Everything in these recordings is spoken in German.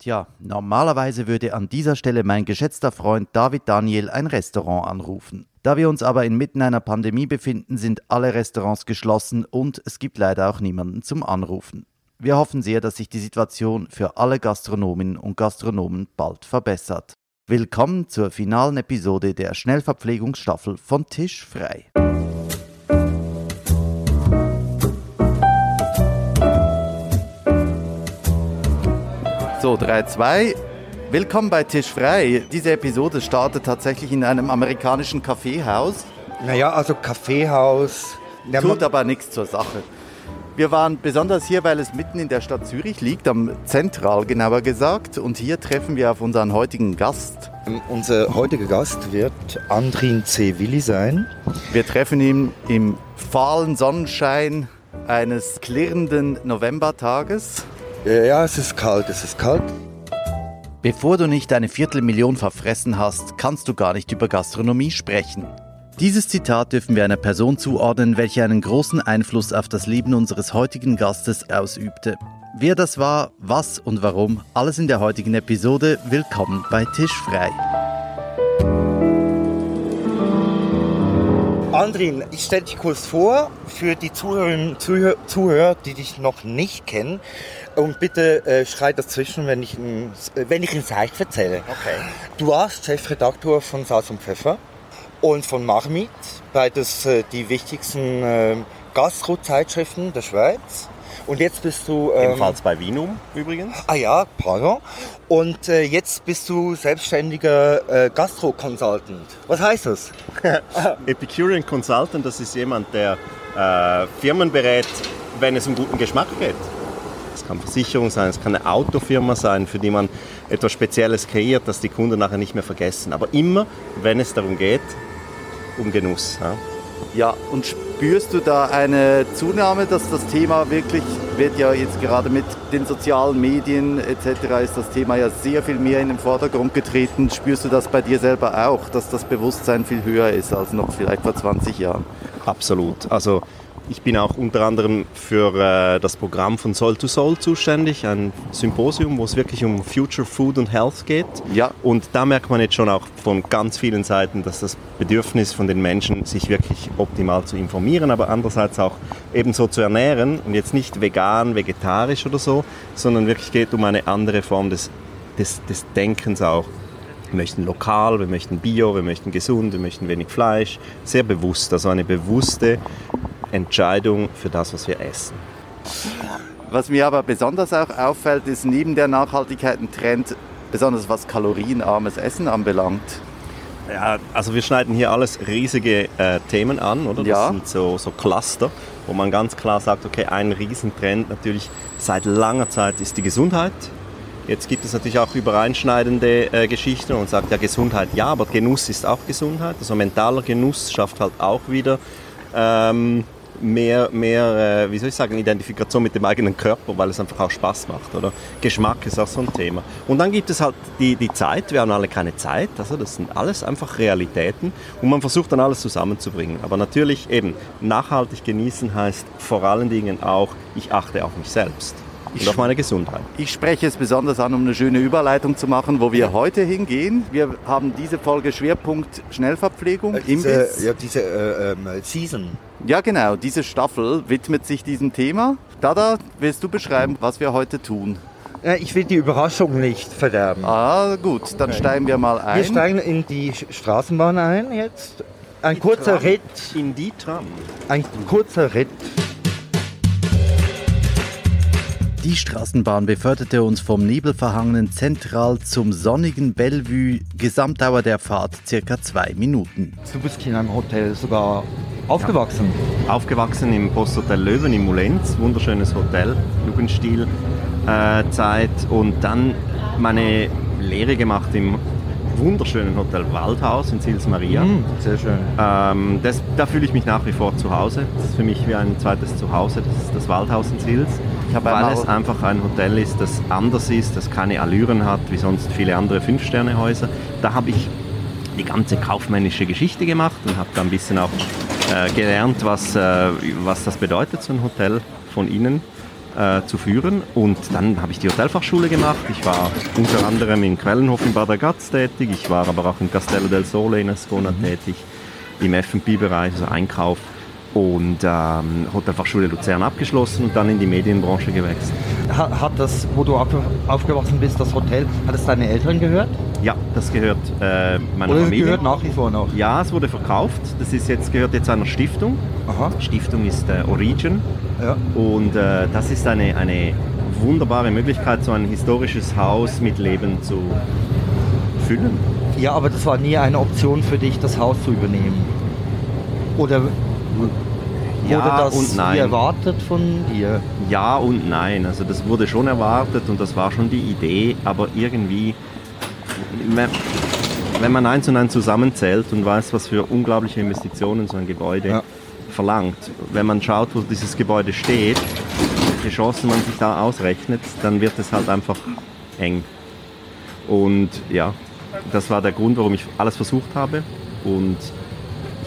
Tja, normalerweise würde an dieser Stelle mein geschätzter Freund David Daniel ein Restaurant anrufen. Da wir uns aber inmitten einer Pandemie befinden, sind alle Restaurants geschlossen und es gibt leider auch niemanden zum Anrufen. Wir hoffen sehr, dass sich die Situation für alle Gastronominnen und Gastronomen bald verbessert. Willkommen zur finalen Episode der Schnellverpflegungsstaffel von Tisch frei. So, 3, 2. Willkommen bei Tisch frei. Diese Episode startet tatsächlich in einem amerikanischen Kaffeehaus. Naja, also Kaffeehaus. Ja, Tut aber nichts zur Sache. Wir waren besonders hier, weil es mitten in der Stadt Zürich liegt, am Zentral genauer gesagt. Und hier treffen wir auf unseren heutigen Gast. Ähm, unser heutiger Gast wird Andrin C. Willi sein. Wir treffen ihn im fahlen Sonnenschein eines klirrenden Novembertages. Ja, es ist kalt, es ist kalt. Bevor du nicht eine Viertelmillion verfressen hast, kannst du gar nicht über Gastronomie sprechen. Dieses Zitat dürfen wir einer Person zuordnen, welche einen großen Einfluss auf das Leben unseres heutigen Gastes ausübte. Wer das war, was und warum, alles in der heutigen Episode. Willkommen bei Tisch frei. Andrin, ich stelle dich kurz vor für die Zuhörerinnen Zuhörer, Zuhörer, die dich noch nicht kennen. Und bitte äh, schrei dazwischen, wenn ich, ein, wenn ich ein Seich erzähle. Okay. Du warst Chefredaktor von Salz und Pfeffer und von Marmit, beides äh, die wichtigsten äh, Gastro-Zeitschriften der Schweiz. Und jetzt bist du... Ähm, Ebenfalls bei Vinum übrigens. Ah ja, pardon. Und äh, jetzt bist du selbstständiger äh, Gastro-Consultant. Was heißt das? Epicurean Consultant, das ist jemand, der äh, Firmen berät, wenn es um guten Geschmack geht. Es kann Versicherung sein, es kann eine Autofirma sein, für die man etwas Spezielles kreiert, das die Kunden nachher nicht mehr vergessen. Aber immer, wenn es darum geht, um Genuss. Ja. Ja, und spürst du da eine Zunahme, dass das Thema wirklich, wird ja jetzt gerade mit den sozialen Medien etc., ist das Thema ja sehr viel mehr in den Vordergrund getreten. Spürst du das bei dir selber auch, dass das Bewusstsein viel höher ist als noch vielleicht vor 20 Jahren? Absolut. Also ich bin auch unter anderem für äh, das Programm von Soul to Soul zuständig, ein Symposium, wo es wirklich um Future Food und Health geht. Ja. Und da merkt man jetzt schon auch von ganz vielen Seiten, dass das Bedürfnis von den Menschen, sich wirklich optimal zu informieren, aber andererseits auch ebenso zu ernähren und jetzt nicht vegan, vegetarisch oder so, sondern wirklich geht um eine andere Form des, des, des Denkens auch. Wir möchten lokal, wir möchten bio, wir möchten gesund, wir möchten wenig Fleisch. Sehr bewusst, also eine bewusste Entscheidung für das, was wir essen. Was mir aber besonders auch auffällt, ist neben der Nachhaltigkeit ein Trend, besonders was kalorienarmes Essen anbelangt. Ja, also wir schneiden hier alles riesige äh, Themen an, oder? Das ja. sind so, so Cluster, wo man ganz klar sagt, okay, ein Riesentrend natürlich seit langer Zeit ist die Gesundheit. Jetzt gibt es natürlich auch übereinschneidende äh, Geschichten und sagt, ja, Gesundheit ja, aber Genuss ist auch Gesundheit. Also mentaler Genuss schafft halt auch wieder ähm, mehr, mehr äh, wie soll ich sagen, Identifikation mit dem eigenen Körper, weil es einfach auch Spaß macht. Oder? Geschmack ist auch so ein Thema. Und dann gibt es halt die, die Zeit, wir haben alle keine Zeit, also das sind alles einfach Realitäten und man versucht dann alles zusammenzubringen. Aber natürlich eben, nachhaltig genießen heißt vor allen Dingen auch, ich achte auf mich selbst und auf meine Gesundheit. Ich spreche es besonders an, um eine schöne Überleitung zu machen, wo wir ja. heute hingehen. Wir haben diese Folge Schwerpunkt Schnellverpflegung. Äh, diese, ja, diese äh, ähm, Season. Ja, genau. Diese Staffel widmet sich diesem Thema. Dada, willst du beschreiben, was wir heute tun? Ich will die Überraschung nicht verderben. Ah, gut, dann okay. steigen wir mal ein. Wir steigen in die Straßenbahn ein jetzt. Ein die kurzer Tram. Ritt. In die Tram. Ein kurzer Ritt. Die Straßenbahn beförderte uns vom nebelverhangenen Zentral zum sonnigen Bellevue. Gesamtdauer der Fahrt circa zwei Minuten. Du bist in einem Hotel sogar aufgewachsen? Ja. Aufgewachsen im Posthotel Löwen in Mulenz. Wunderschönes Hotel, Jugendstilzeit. Äh, und dann meine Lehre gemacht im wunderschönen Hotel Waldhaus in Sils Maria. Mm, sehr schön. Ähm, das, da fühle ich mich nach wie vor zu Hause. Das ist für mich wie ein zweites Zuhause, das ist das Waldhaus in Sils. Weil es einfach ein Hotel ist, das anders ist, das keine Allüren hat, wie sonst viele andere Fünf-Sterne-Häuser. Da habe ich die ganze kaufmännische Geschichte gemacht und habe da ein bisschen auch äh, gelernt, was, äh, was das bedeutet, so ein Hotel von Ihnen. äh, zu führen. Und dann habe ich die Hotelfachschule gemacht. Ich war unter anderem in Quellenhof in Bad Ragaz tätig. Ich war aber auch in Castello del Sole in Ascona mhm. tätig, im F&B-Bereich, also Einkauf und ähm, Hotelfachschule Luzern abgeschlossen und dann in die Medienbranche gewechselt. Hat das, wo du aufgewachsen bist, das Hotel, hat es deine Eltern gehört? Ja, das gehört äh, meiner Oder Familie. gehört nach wie vor noch? Ja, es wurde verkauft. Das ist jetzt, gehört jetzt einer Stiftung. Aha. Stiftung ist äh, Origin. Ja. Und äh, das ist eine, eine wunderbare Möglichkeit, so ein historisches Haus mit Leben zu füllen. Ja, aber das war nie eine Option für dich, das Haus zu übernehmen. Oder ja wurde das und nein. erwartet von dir? Ja und nein. Also das wurde schon erwartet und das war schon die Idee, aber irgendwie, wenn man eins und eins zusammenzählt und weiß, was für unglaubliche Investitionen so ein Gebäude ja. verlangt, wenn man schaut, wo dieses Gebäude steht, welche Chancen man sich da ausrechnet, dann wird es halt einfach eng. Und ja, das war der Grund, warum ich alles versucht habe und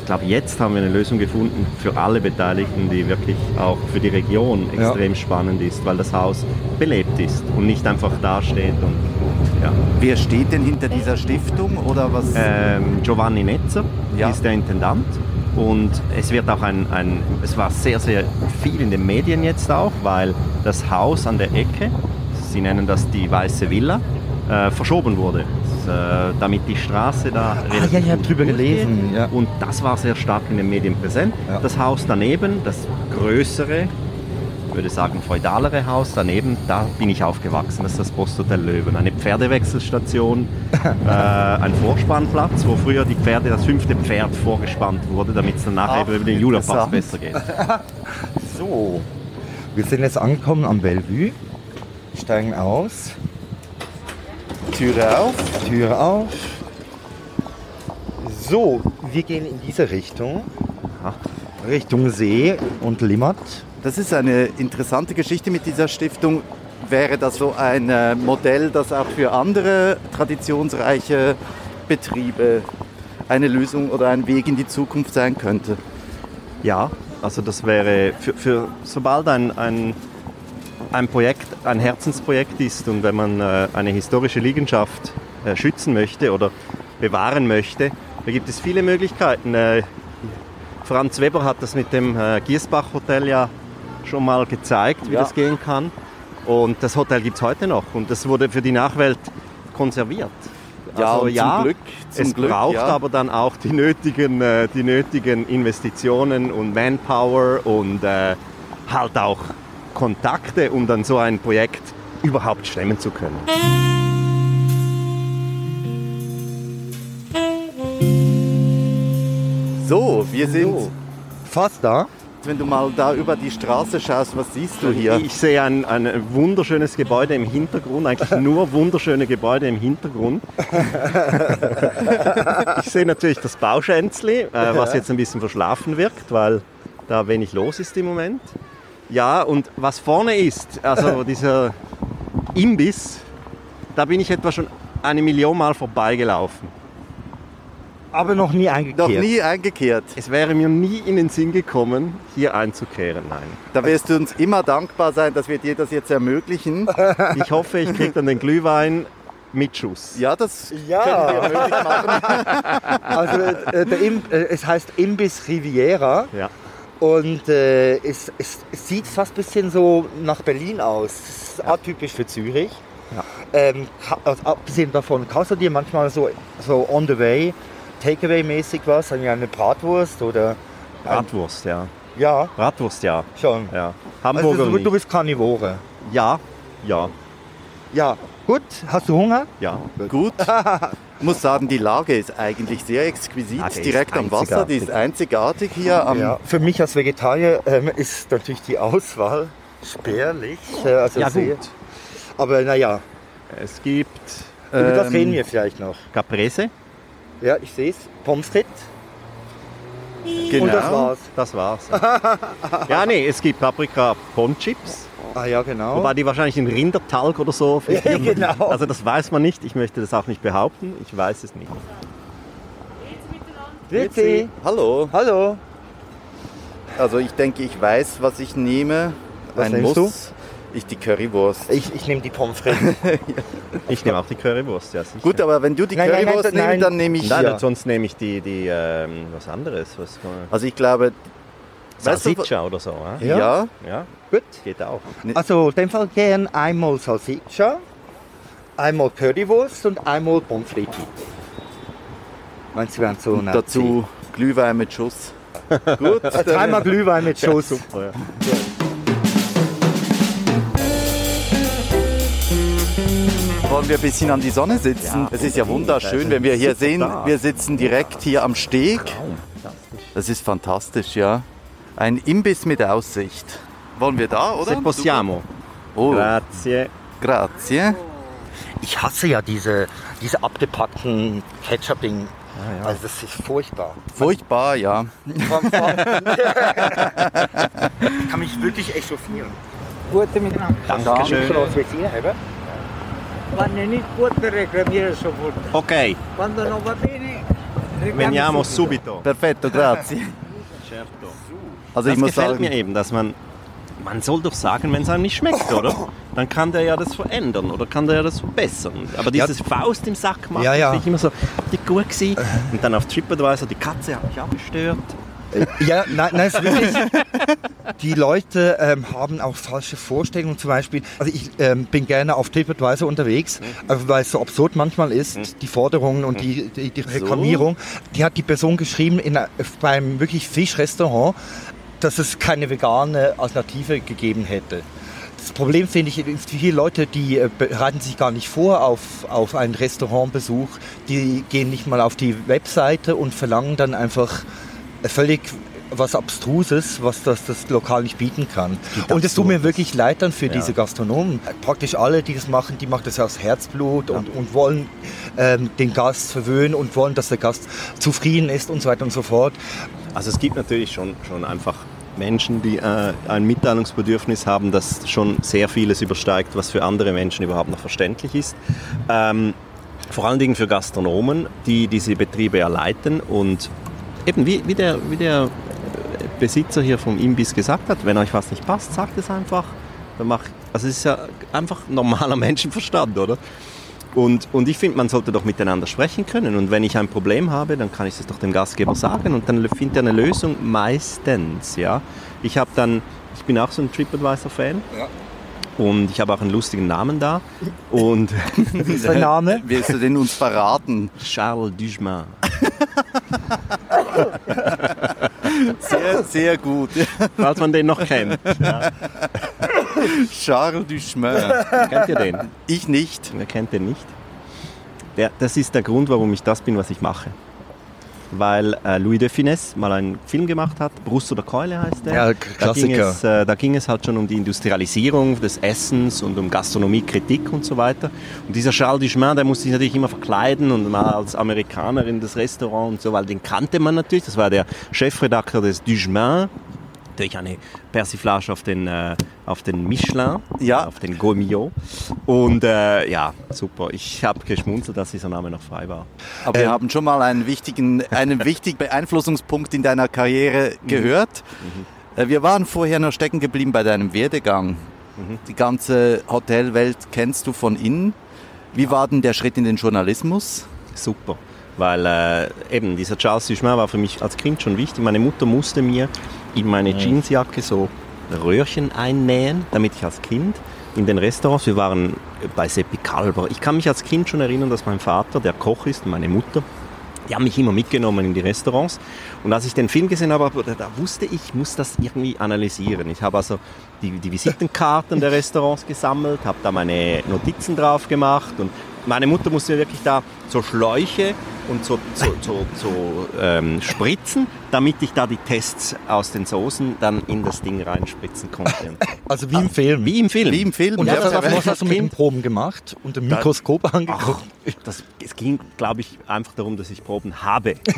ich glaube, jetzt haben wir eine Lösung gefunden für alle Beteiligten, die wirklich auch für die Region extrem ja. spannend ist, weil das Haus belebt ist und nicht einfach dasteht. Und, ja. Wer steht denn hinter dieser Stiftung oder was? Ähm, Giovanni Netzer ja. ist der Intendant. Und es wird auch ein, ein, es war sehr, sehr viel in den Medien jetzt auch, weil das Haus an der Ecke, sie nennen das die Weiße Villa, äh, verschoben wurde äh, damit die Straße da ah, ja, ich habe drüber gelesen. Ja. Und das war sehr stark in den Medien präsent. Ja. Das Haus daneben, das größere, ich würde sagen feudalere Haus daneben, da bin ich aufgewachsen. Das ist das Posthotel Löwen. Eine Pferdewechselstation, äh, ein Vorspannplatz, wo früher die Pferde, das fünfte Pferd vorgespannt wurde, damit es dann nachher über den Julapass besser geht. so, wir sind jetzt angekommen am Bellevue, steigen aus. Türe auf. Türe auf. So, wir gehen in diese Richtung. Richtung See und Limmat. Das ist eine interessante Geschichte mit dieser Stiftung. Wäre das so ein äh, Modell, das auch für andere traditionsreiche Betriebe eine Lösung oder ein Weg in die Zukunft sein könnte? Ja, also das wäre für, für sobald ein, ein ein Projekt, ein Herzensprojekt ist und wenn man äh, eine historische Liegenschaft äh, schützen möchte oder bewahren möchte, da gibt es viele Möglichkeiten. Äh, Franz Weber hat das mit dem Giersbach Hotel ja schon mal gezeigt, wie ja. das gehen kann. Und das Hotel gibt es heute noch und das wurde für die Nachwelt konserviert. Ja, also, ja zum Glück. Zum es Glück, braucht ja. aber dann auch die nötigen, die nötigen Investitionen und Manpower und halt auch Kontakte, um dann so ein Projekt überhaupt stemmen zu können. So, wir sind so. fast da. Wenn du mal da über die Straße schaust, was siehst du hier? Ich sehe ein, ein wunderschönes Gebäude im Hintergrund, eigentlich nur wunderschöne Gebäude im Hintergrund. ich sehe natürlich das Bauschänzli, äh, was jetzt ein bisschen verschlafen wirkt, weil da wenig los ist im Moment. Ja, und was vorne ist, also dieser Imbiss, da bin ich etwa schon eine Million Mal vorbeigelaufen. Aber noch nie eingekehrt? Noch nie eingekehrt. Es wäre mir nie in den Sinn gekommen, hier einzukehren, nein. Da wirst du uns immer dankbar sein, dass wir dir das jetzt ermöglichen. Ich hoffe, ich kriege dann den Glühwein mit Schuss. Ja, das ja. können wir möglich machen. Also äh, Im, äh, es heißt Imbiss Riviera. Ja. Und äh, es, es, es, sieht fast ein bisschen so nach Berlin aus. Das ist ja. atypisch für Zürich. Ja. Ähm, also abgesehen davon, kaufst du dir manchmal so, so on the way, Takeaway-mäßig was, eine Bratwurst oder. Bratwurst, ja. Ja. Bratwurst, ja. Schon. Ja. Hamburger also, du, du bist Karnivore. Ja, ja. Ja, gut. Hast du Hunger? Ja. Gut. Ich muss sagen, die Lage ist eigentlich sehr exquisit, ah, direkt am Wasser. Die ist einzigartig hier. Am ja, für mich als Vegetarier ähm, ist natürlich die Auswahl spärlich. Äh, also ja, sehr. gut. Aber naja. Es gibt. Über ähm, das reden wir vielleicht noch. Caprese. Ja, ich sehe es. Pommes frites. Genau. Und das war's. Das war's. ja, nee, es gibt Paprika Ponchips. Ah ja, genau. Wobei die wahrscheinlich in Rindertalg oder so ja, genau. Also das weiß man nicht. Ich möchte das auch nicht behaupten. Ich weiß es nicht. Grüezi. Hallo. Hallo. Also ich denke, ich weiß, was ich nehme. Was Ein Muss. Du? Ich die Currywurst. Ich, ich nehme die Pommes frites. Ich nehme auch die Currywurst, ja sicher. Gut, aber wenn du die Nein, Currywurst nein, nein. nimmst, dann nehme ich Nein, ja. sonst nehme ich die, die ähm, was anderes. Was, Also ich glaube, weißt du, Salsiccia oder so. hä? ja, Ja. Ja, Gut. geht auch. Also in dem Fall gern einmal Salsiccia, einmal Currywurst und einmal Pommes frites. Meinst du, wären so nett dazu Glühwein mit Schuss. Gut, sein? Dreimal Glühwein mit Schuss. Super, ja. wollen wir ein bisschen an die Sonne sitzen. Ja, es ist ja wunderschön, Also, wenn wir hier sehen, wir sitzen direkt hier am Steg. Fantastisch. Das ist fantastisch, ja. Ein Imbiss mit Aussicht. Wollen wir da, oder? Se possiamo. Oh, Grazie. grazie. Ich hasse ja diese, diese abgepackten Ketchup-Ding. Also das ist furchtbar. Furchtbar, ja. ich kann mich wirklich echauffieren. Gute miteinander. Dankeschön. Quando nicht gut reklamiere sofort. Ok, Quando non va bene, veniamo subito. subito. Perfetto, grazie. Certo. Also Das ich muss gefällt sagen, mir eben, dass man, man soll doch sagen, wenn es einem nicht schmeckt, oder? Dann kann der ja das verändern oder kann der ja das verbessern. Aber dieses Faust im Sack machen, Ja, ja. finde ich immer so, die gut gewesen. Und dann auf TripAdvisor, die Katze hat mich auch gestört. Ja, nein, nein, es ist wirklich. Die Leute ähm, haben auch falsche Vorstellungen. Zum Beispiel, also ich ähm, bin gerne auf TripAdvisor unterwegs, also weil es so absurd manchmal ist, die Forderungen und die, die, die Reklamierung. Die hat die Person geschrieben in, beim wirklich Fischrestaurant, dass es keine vegane Alternative gegeben hätte. Das Problem finde ich, viele Leute, die äh, bereiten sich gar nicht vor auf, auf einen Restaurantbesuch, die gehen nicht mal auf die Webseite und verlangen dann einfach völlig was Abstruses, was das, das Lokal nicht bieten kann. Und es tut mir wirklich leid dann für diese Gastronomen. Praktisch alle, die das machen, die machen das aus Herzblut und, und wollen ähm, den Gast verwöhnen und wollen, dass der Gast zufrieden ist und so weiter und so fort. Also es gibt natürlich schon, schon einfach Menschen, die äh, ein Mitteilungsbedürfnis haben, das schon sehr vieles übersteigt, was für andere Menschen überhaupt noch verständlich ist. Ähm, vor allen Dingen für Gastronomen, die diese Betriebe ja leiten und eben wie, wie, der, wie der Besitzer hier vom Imbiss gesagt hat, wenn euch was nicht passt, sagt es einfach. Dann mach, also es ist ja einfach normaler Menschenverstand, oder? Und, und ich finde, man sollte doch miteinander sprechen können. Und wenn ich ein Problem habe, dann kann ich es doch dem Gastgeber sagen und dann findet er eine Lösung meistens. Ja? Ich habe dann, ich bin auch so ein TripAdvisor-Fan. Und ich habe auch einen lustigen Namen da. Und Wie ist der Name? willst du den uns verraten? Charles Duchemin. Sehr, sehr gut. Falls man den noch kennt. Charles Duchemin. Kennt ihr den? Ich nicht. Wer kennt den nicht? Der, das ist der Grund, warum ich das bin, was ich mache. Weil äh, Louis de Finesse mal einen Film gemacht hat, Brust oder Keule heißt der. Ja, Da ging, Klassiker. es, äh, da ging es halt schon um die Industrialisierung des Essens und um Gastronomiekritik und so weiter. Und dieser Charles Duchemin, der musste sich natürlich immer verkleiden und mal als Amerikaner in das Restaurant und so, weil den kannte man natürlich. Das war der Chefredakteur des Duchemin. Natürlich eine Persiflage auf den, äh, auf den Michelin, Ja. auf den Gourmillot. Und äh, ja, super. Ich habe geschmunzelt, dass dieser Name noch frei war. Aber wir haben schon mal einen wichtigen, einen wichtigen Beeinflussungspunkt in deiner Karriere gehört. Äh, Wir waren vorher noch stecken geblieben bei deinem Werdegang. Die ganze Hotelwelt kennst du von innen. Wie war denn der Schritt in den Journalismus? Super. Weil äh, eben dieser Charles Duchemin war für mich als Kind schon wichtig. Meine Mutter musste mir in meine Jeansjacke so Röhrchen einnähen, damit ich als Kind in den Restaurants, wir waren bei Seppi Kalber. Ich kann mich als Kind schon erinnern, dass mein Vater, der Koch ist, und meine Mutter, die haben mich immer mitgenommen in die Restaurants. Und als ich den Film gesehen habe, da da wusste ich, ich muss das irgendwie analysieren. Ich habe also die, die Visitenkarten der Restaurants gesammelt, habe da meine Notizen drauf gemacht und meine Mutter musste mir wirklich da so Schläuche und so, so, so, so ähm, spritzen, damit ich da die Tests aus den Soßen dann in das Ding reinspritzen konnte. Also wie im Film. Wie im Film. Wie im Film. Und ja, was, hast du mit den. Proben gemacht? Unter dem Mikroskop angeguckt? Das, es ging, glaube ich, einfach darum, dass ich Proben habe.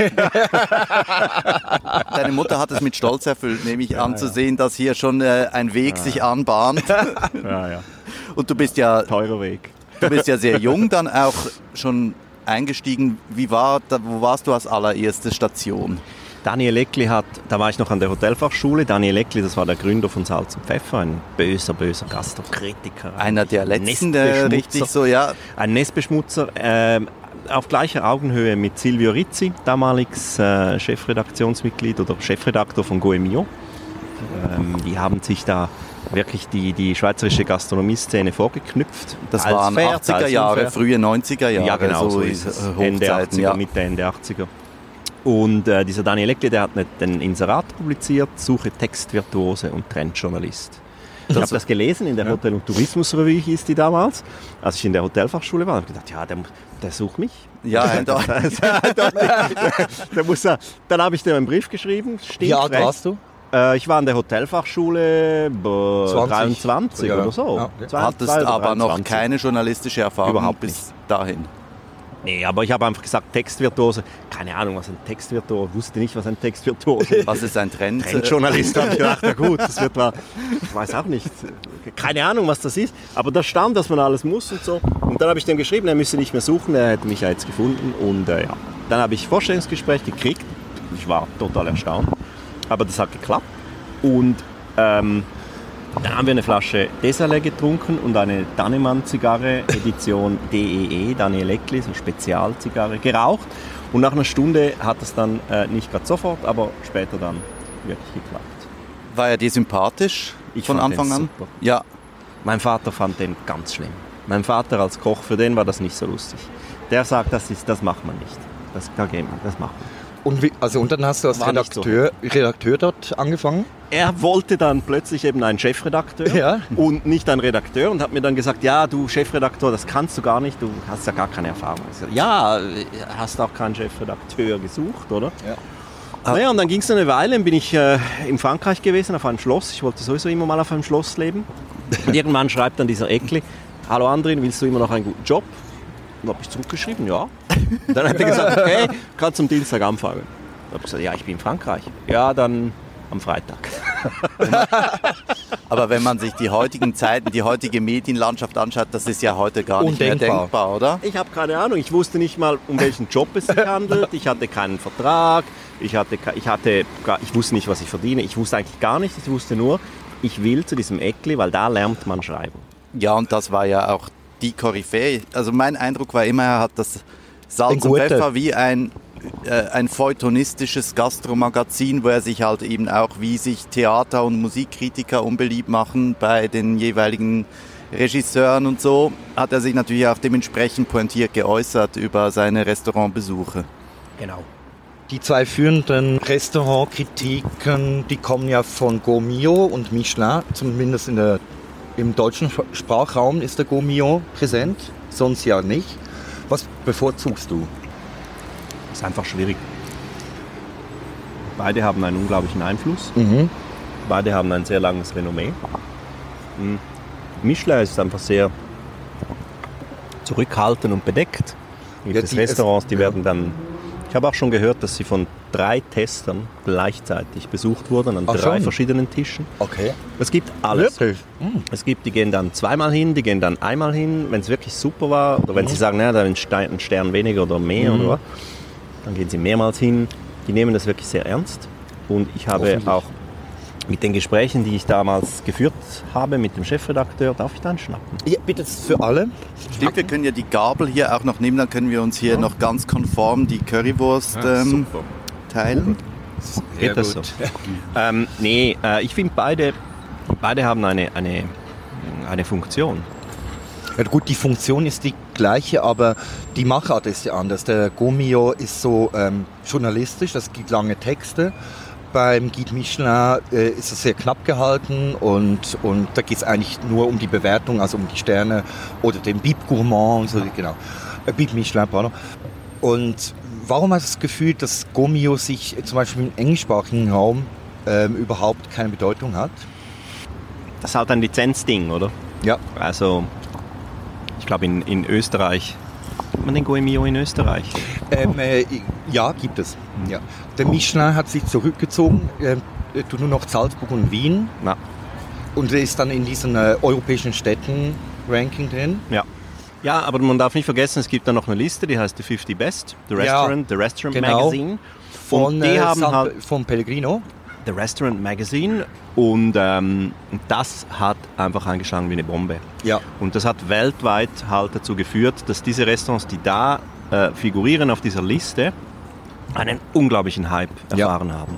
Deine Mutter hat es mit Stolz erfüllt, nämlich anzusehen, dass hier schon äh, ein Weg sich anbahnt. ja, ja. Und du bist ja, Teurer Weg. Du bist ja sehr jung dann auch schon eingestiegen. Wie war, wo warst du als allererste Station? Daniel Eckli hat, da war ich noch an der Hotelfachschule, Daniel Eckli, das war der Gründer von Salz und Pfeffer, ein böser, böser Gastrokritiker. Einer der letzten, der richtig so, ja. Ein Nestbeschmutzer, äh, auf gleicher Augenhöhe mit Silvio Rizzi, damaliges äh, Chefredaktionsmitglied oder Chefredaktor von Goemio. Ähm, die haben sich da wirklich die, die schweizerische Gastronomie-Szene vorgeknüpft. Das waren Pferd, 80er Jahre, frühe 90er Jahre. Ja, genau, so, so ist es. Ende 80er, ja. Mitte, Ende 80er. Und äh, dieser Daniel Eckli, der hat ein Inserat publiziert, Suche Textvirtuose und Trendjournalist. Ich habe das gelesen in der Hotel- und Tourismusrevue hieß die damals, als ich in der Hotelfachschule war. Ich gedacht, ja, der, der sucht mich. Ja, der, der, der muss er. Dann habe ich dem einen Brief geschrieben. Wie alt warst du? Äh, ich war an der Hotelfachschule boah, 23 ja. oder so. Ja, okay. Hattest aber noch keine journalistische Erfahrung Überhaupt bis nicht. dahin. Nee, aber ich habe einfach gesagt, Textvirtuose. Keine Ahnung, was ein Textvirtuose wusste nicht, was ein Textvirtuose ist. Was ist ein Trend? Trendjournalist, habe ich gedacht, na gut, das wird mal, ich weiß auch nicht. Keine Ahnung, was das ist. Aber da stand, dass man alles muss und so. Und dann habe ich dem geschrieben, er müsse nicht mehr suchen, er hätte mich ja jetzt gefunden. Und äh, ja, dann habe ich Vorstellungsgespräch gekriegt. Ich war total erstaunt. Aber das hat geklappt. Und ähm, dann haben wir eine Flasche Desalé getrunken und eine Dannemann-Zigarre, Edition DEE, e, Daniel Eckli, so Spezialzigarre, geraucht. Und nach einer Stunde hat es dann äh, nicht gerade sofort, aber später dann wirklich geklappt. War er dir sympathisch ich von Anfang an? Super. Ja. Mein Vater fand den ganz schlimm. Mein Vater als Koch, für den war das nicht so lustig. Der sagt, das, ist, das macht man nicht. Das, das macht man. Und, wie, also, und dann hast du als Redakteur, so. Redakteur dort angefangen? Er wollte dann plötzlich eben einen Chefredakteur ja. und nicht einen Redakteur und hat mir dann gesagt, ja, du Chefredakteur, das kannst du gar nicht, du hast ja gar keine Erfahrung. Gesagt, ja, hast auch keinen Chefredakteur gesucht, oder? Ja. Naja, und dann ging es eine Weile, dann bin ich äh, in Frankreich gewesen, auf einem Schloss. Ich wollte sowieso immer mal auf einem Schloss leben. Und irgendwann schreibt dann dieser Eckli, hallo Andrin, willst du immer noch einen guten Job? Und habe ich zurückgeschrieben, ja. Dann hat er gesagt, okay, kannst zum Dienstag anfangen. Dann habe ich gesagt, ja, ich bin in Frankreich. Ja, dann am Freitag. Aber wenn man sich die heutigen Zeiten, die heutige Medienlandschaft anschaut, das ist ja heute gar nicht Undenkbar. mehr denkbar, oder? Ich habe keine Ahnung. Ich wusste nicht mal, um welchen Job es sich handelt. Ich hatte keinen Vertrag. Ich, hatte, ich, hatte, ich wusste nicht, was ich verdiene. Ich wusste eigentlich gar nichts. Ich wusste nur, ich will zu diesem Eckli, weil da lernt man schreiben. Ja, und das war ja auch die Koryphäe. Also mein Eindruck war immer, er hat das Salz und Pfeffer wie ein, äh, ein feuilletonistisches Gastromagazin, wo er sich halt eben auch, wie sich Theater- und Musikkritiker unbeliebt machen bei den jeweiligen Regisseuren und so, hat er sich natürlich auch dementsprechend pointiert geäußert über seine Restaurantbesuche. Genau. Die zwei führenden Restaurantkritiken, die kommen ja von Gourmio und Michelin, zumindest in der im deutschen Sprachraum ist der Gomio präsent, sonst ja nicht. Was bevorzugst du? Das ist einfach schwierig. Beide haben einen unglaublichen Einfluss. Mhm. Beide haben ein sehr langes Renommee. Mhm. Michelin ist einfach sehr zurückhaltend und bedeckt. Ja, die Restaurants, die werden dann ich habe auch schon gehört, dass sie von drei Testern gleichzeitig besucht wurden an Ach, drei schon? verschiedenen Tischen. Okay. Es gibt alles. Wirklich? Hm. Es gibt, die gehen dann zweimal hin, die gehen dann einmal hin, wenn es wirklich super war. Oder wenn mhm. sie sagen, naja, da ist ein Stern weniger oder mehr mhm. oder was, dann gehen sie mehrmals hin. Die nehmen das wirklich sehr ernst. Und ich habe auch mit den Gesprächen, die ich damals geführt habe mit dem Chefredakteur, darf ich dann schnappen? Ja, bitte für alle. Stimmt, wir können ja die Gabel hier auch noch nehmen, dann können wir uns hier ja. noch ganz konform die Currywurst ja, ähm, teilen. Sehr Geht das so? ähm, nee, äh, ich finde beide, beide haben eine, eine, eine Funktion. Ja, gut, die Funktion ist die gleiche, aber die Machart ist ja anders. Der Gomio ist so ähm, journalistisch, das gibt lange Texte beim Guide Michelin äh, ist es sehr knapp gehalten und, und da geht es eigentlich nur um die Bewertung, also um die Sterne oder den Bib Gourmand und so, genau. Äh, Bib Michelin, pardon. Und warum hast du das Gefühl, dass Gomio sich zum Beispiel im englischsprachigen Raum ähm, überhaupt keine Bedeutung hat? Das ist halt ein Lizenzding, oder? Ja. Also, ich glaube, in, in Österreich man den Goemio in Österreich? Ähm, äh, ja, gibt es. Ja. Der Michelin hat sich zurückgezogen, äh, tut nur noch Salzburg und Wien. Ja. Und ist dann in diesen äh, europäischen Städten Ranking drin. Ja. Ja, aber man darf nicht vergessen, es gibt da noch eine Liste, die heißt The 50 Best, The Restaurant, The Restaurant genau. Magazine. Von, und die äh, haben San- halt von Pellegrino. The Restaurant Magazine und ähm, das hat einfach eingeschlagen wie eine Bombe. Ja. Und das hat weltweit halt dazu geführt, dass diese Restaurants, die da äh, figurieren auf dieser Liste, einen unglaublichen Hype Ja. erfahren haben.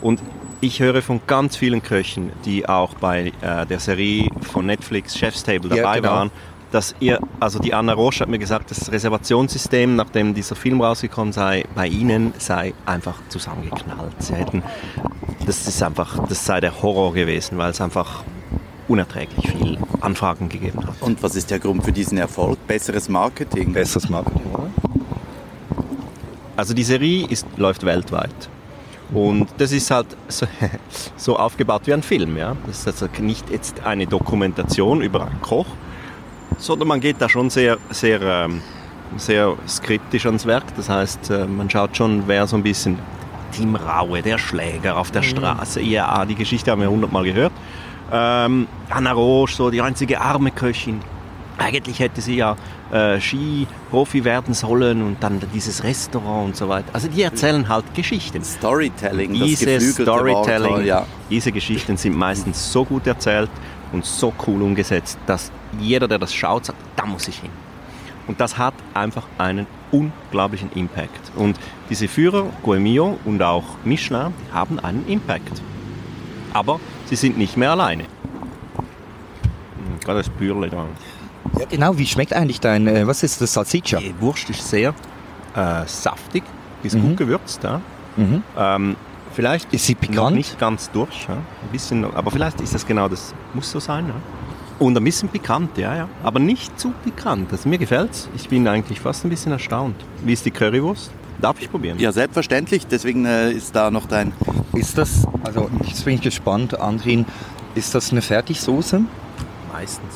Und ich höre von ganz vielen Köchen, die auch bei äh, der Serie von Netflix Chef's Table Ja, dabei genau. waren, dass ihr, also die Anna Roche hat mir gesagt, das Reservationssystem, nachdem dieser Film rausgekommen sei, bei ihnen sei einfach zusammengeknallt. Sie hätten, das ist einfach, das sei der Horror gewesen, weil es einfach unerträglich viel Anfragen gegeben hat. Und was ist der Grund für diesen Erfolg? Besseres Marketing. Besseres Marketing, oder? Also die Serie ist, läuft weltweit. Und das ist halt so, so aufgebaut wie ein Film. Ja? Das ist also nicht jetzt eine Dokumentation über einen Koch, sondern man geht da schon sehr, sehr, ähm, sehr skriptisch ans Werk. Das heißt, äh, man schaut schon, wer so ein bisschen Tim Raue, der Schläger auf der Straße. Ja, die Geschichte haben wir hundertmal gehört. Ähm, Anna Roche, so die einzige arme Köchin. Eigentlich hätte sie ja äh, Ski-Profi werden sollen und dann dieses Restaurant und so weiter. Also die erzählen halt Geschichten. Storytelling, Diese geflügelte Wort, Storytelling, ja. diese Geschichten sind meistens so gut erzählt und so cool umgesetzt, dass jeder, der das schaut, sagt, da muss ich hin. Und das hat einfach einen unglaublichen Impact. Und diese Führer, Guemio und auch Michelin, die haben einen Impact. Aber sie sind nicht mehr alleine. Hm, Gerade das Bürle da. Ja, genau. Wie schmeckt eigentlich dein, äh, was ist das, Salsiccia? Die Wurst ist sehr äh, saftig, ist Mhm. gut gewürzt. Ja. Mhm. Ähm, vielleicht Ist sie noch pikant? nicht ganz durch, ja. ein bisschen, aber vielleicht ist das genau das, muss so sein. Ja. Und ein bisschen pikant, ja, ja, aber nicht zu pikant. Also mir gefällt's. Ich bin eigentlich fast ein bisschen erstaunt. Wie ist die Currywurst? Darf ich probieren? Ja, selbstverständlich. Deswegen äh, ist da noch dein. Ist das, also jetzt bin ich gespannt, Andrin, ist das eine Fertigsoße? Meistens.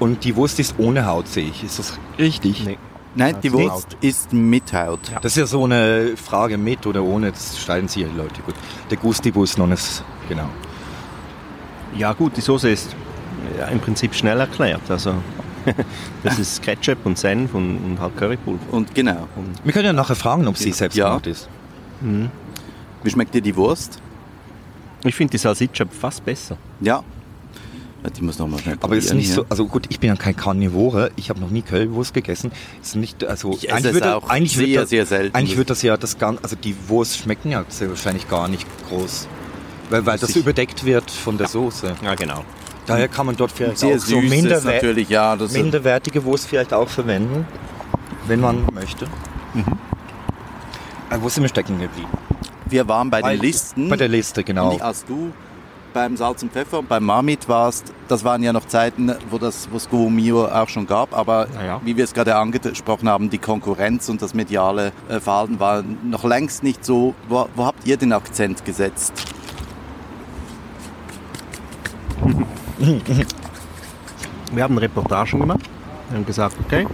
Und die Wurst ist ohne Haut, sehe ich. Ist das richtig? Nee. Nein, die. Wurst ist mit Haut. Das ist ja so eine Frage mit oder ohne, das streiten sich ja die Leute. Gut. Der Gustibus noch nicht, genau. Ja gut, die Soße ist ja, im Prinzip schnell erklärt. Also das ist Ketchup und Senf und, und halt Currypulver. Und genau. Wir können ja nachher fragen, ob sie selbst Ja. gemacht ist. Wie schmeckt dir die Wurst? Ich finde die Salsiccia fast besser. Ja. Ja, Die muss noch mal schnell Aber ist probieren nicht so, also gut, ich bin ja kein Karnivore, ich habe noch nie Currywurst gegessen. Ist nicht, also Ich esse es auch sehr, wird das, sehr selten. Eigentlich wird das ja das Gan also die Wurst schmecken ja sehr wahrscheinlich gar nicht groß. Weil, weil das Sicher. überdeckt wird von der Soße. Ja genau. Daher kann man dort vielleicht Sehr auch so ist minderwer ja. Minderwertige Wurst vielleicht auch verwenden, wenn man möchte. Äh, wo sind wir stecken geblieben? wir waren bei Bei- den Listen. Bei der Liste, genau. Und als du beim Salz und Pfeffer und beim Marmit warst, das waren ja noch Zeiten, wo das wo es Mio auch schon gab, aber Ja, ja. wie wir es gerade angesprochen haben, die Konkurrenz und das mediale äh, Verhalten war noch längst nicht so. Wo, wo habt ihr den Akzent gesetzt? Wir haben Reportagen gemacht. Wir haben gesagt, okay,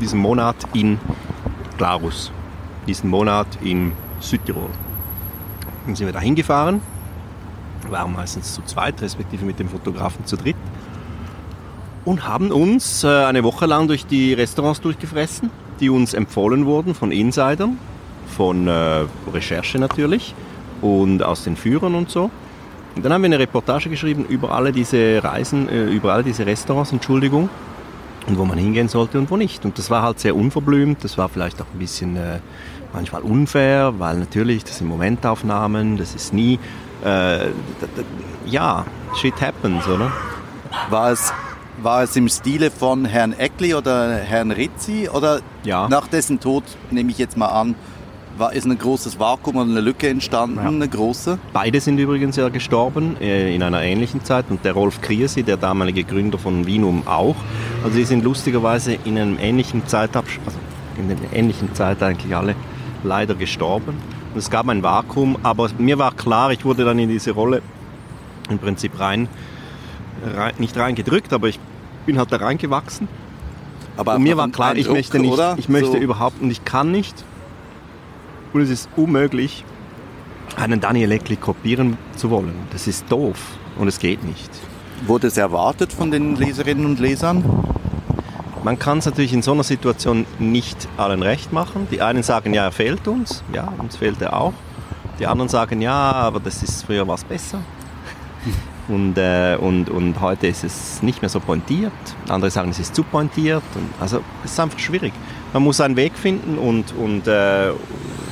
diesen Monat in Glarus, diesen Monat in Südtirol. Dann sind wir da hingefahren, waren meistens zu zweit, respektive mit dem Fotografen zu dritt und haben uns äh, eine Woche lang durch die Restaurants durchgefressen, die uns empfohlen wurden von Insidern, von äh, Recherche natürlich und aus den Führern und so. Und dann haben wir eine Reportage geschrieben über alle diese Reisen, äh, über alle diese Restaurants, Entschuldigung, und wo man hingehen sollte und wo nicht. Und das war halt sehr unverblümt, das war vielleicht auch ein bisschen manchmal unfair, weil natürlich, das sind Momentaufnahmen, das ist nie, äh, ja, shit happens, oder? War es, war es im Stile von Herrn Eckli oder Herrn Rizzi oder Ja. nach dessen Tod, nehme ich jetzt mal an, war, ist ein großes Vakuum oder eine Lücke entstanden, Ja. eine große? Beide sind übrigens ja gestorben äh, in einer ähnlichen Zeit und der Rolf Kriesi, der damalige Gründer von Vinum auch. Also die sind lustigerweise in einem ähnlichen Zeitabschnitt, also in der ähnlichen Zeit eigentlich alle leider gestorben. Es gab ein Vakuum, aber mir war klar, ich wurde dann in diese Rolle im Prinzip rein, rein nicht reingedrückt, aber ich bin halt da reingewachsen. Aber Und mir war klar, ich möchte nicht, oder? ich möchte So- überhaupt und ich kann nicht und es ist unmöglich, einen Daniel Eckli kopieren zu wollen. Das ist doof und es geht nicht. Wurde es erwartet von den Leserinnen und Lesern? Man kann es natürlich in so einer Situation nicht allen recht machen. Die einen sagen, ja, er fehlt uns. Ja, uns fehlt er auch. Die anderen sagen, ja, aber das ist früher was besser. Und, äh, und, und heute ist es nicht mehr so pointiert. Andere sagen, es ist zu pointiert. Und also es ist einfach schwierig. Man muss einen Weg finden und, und äh,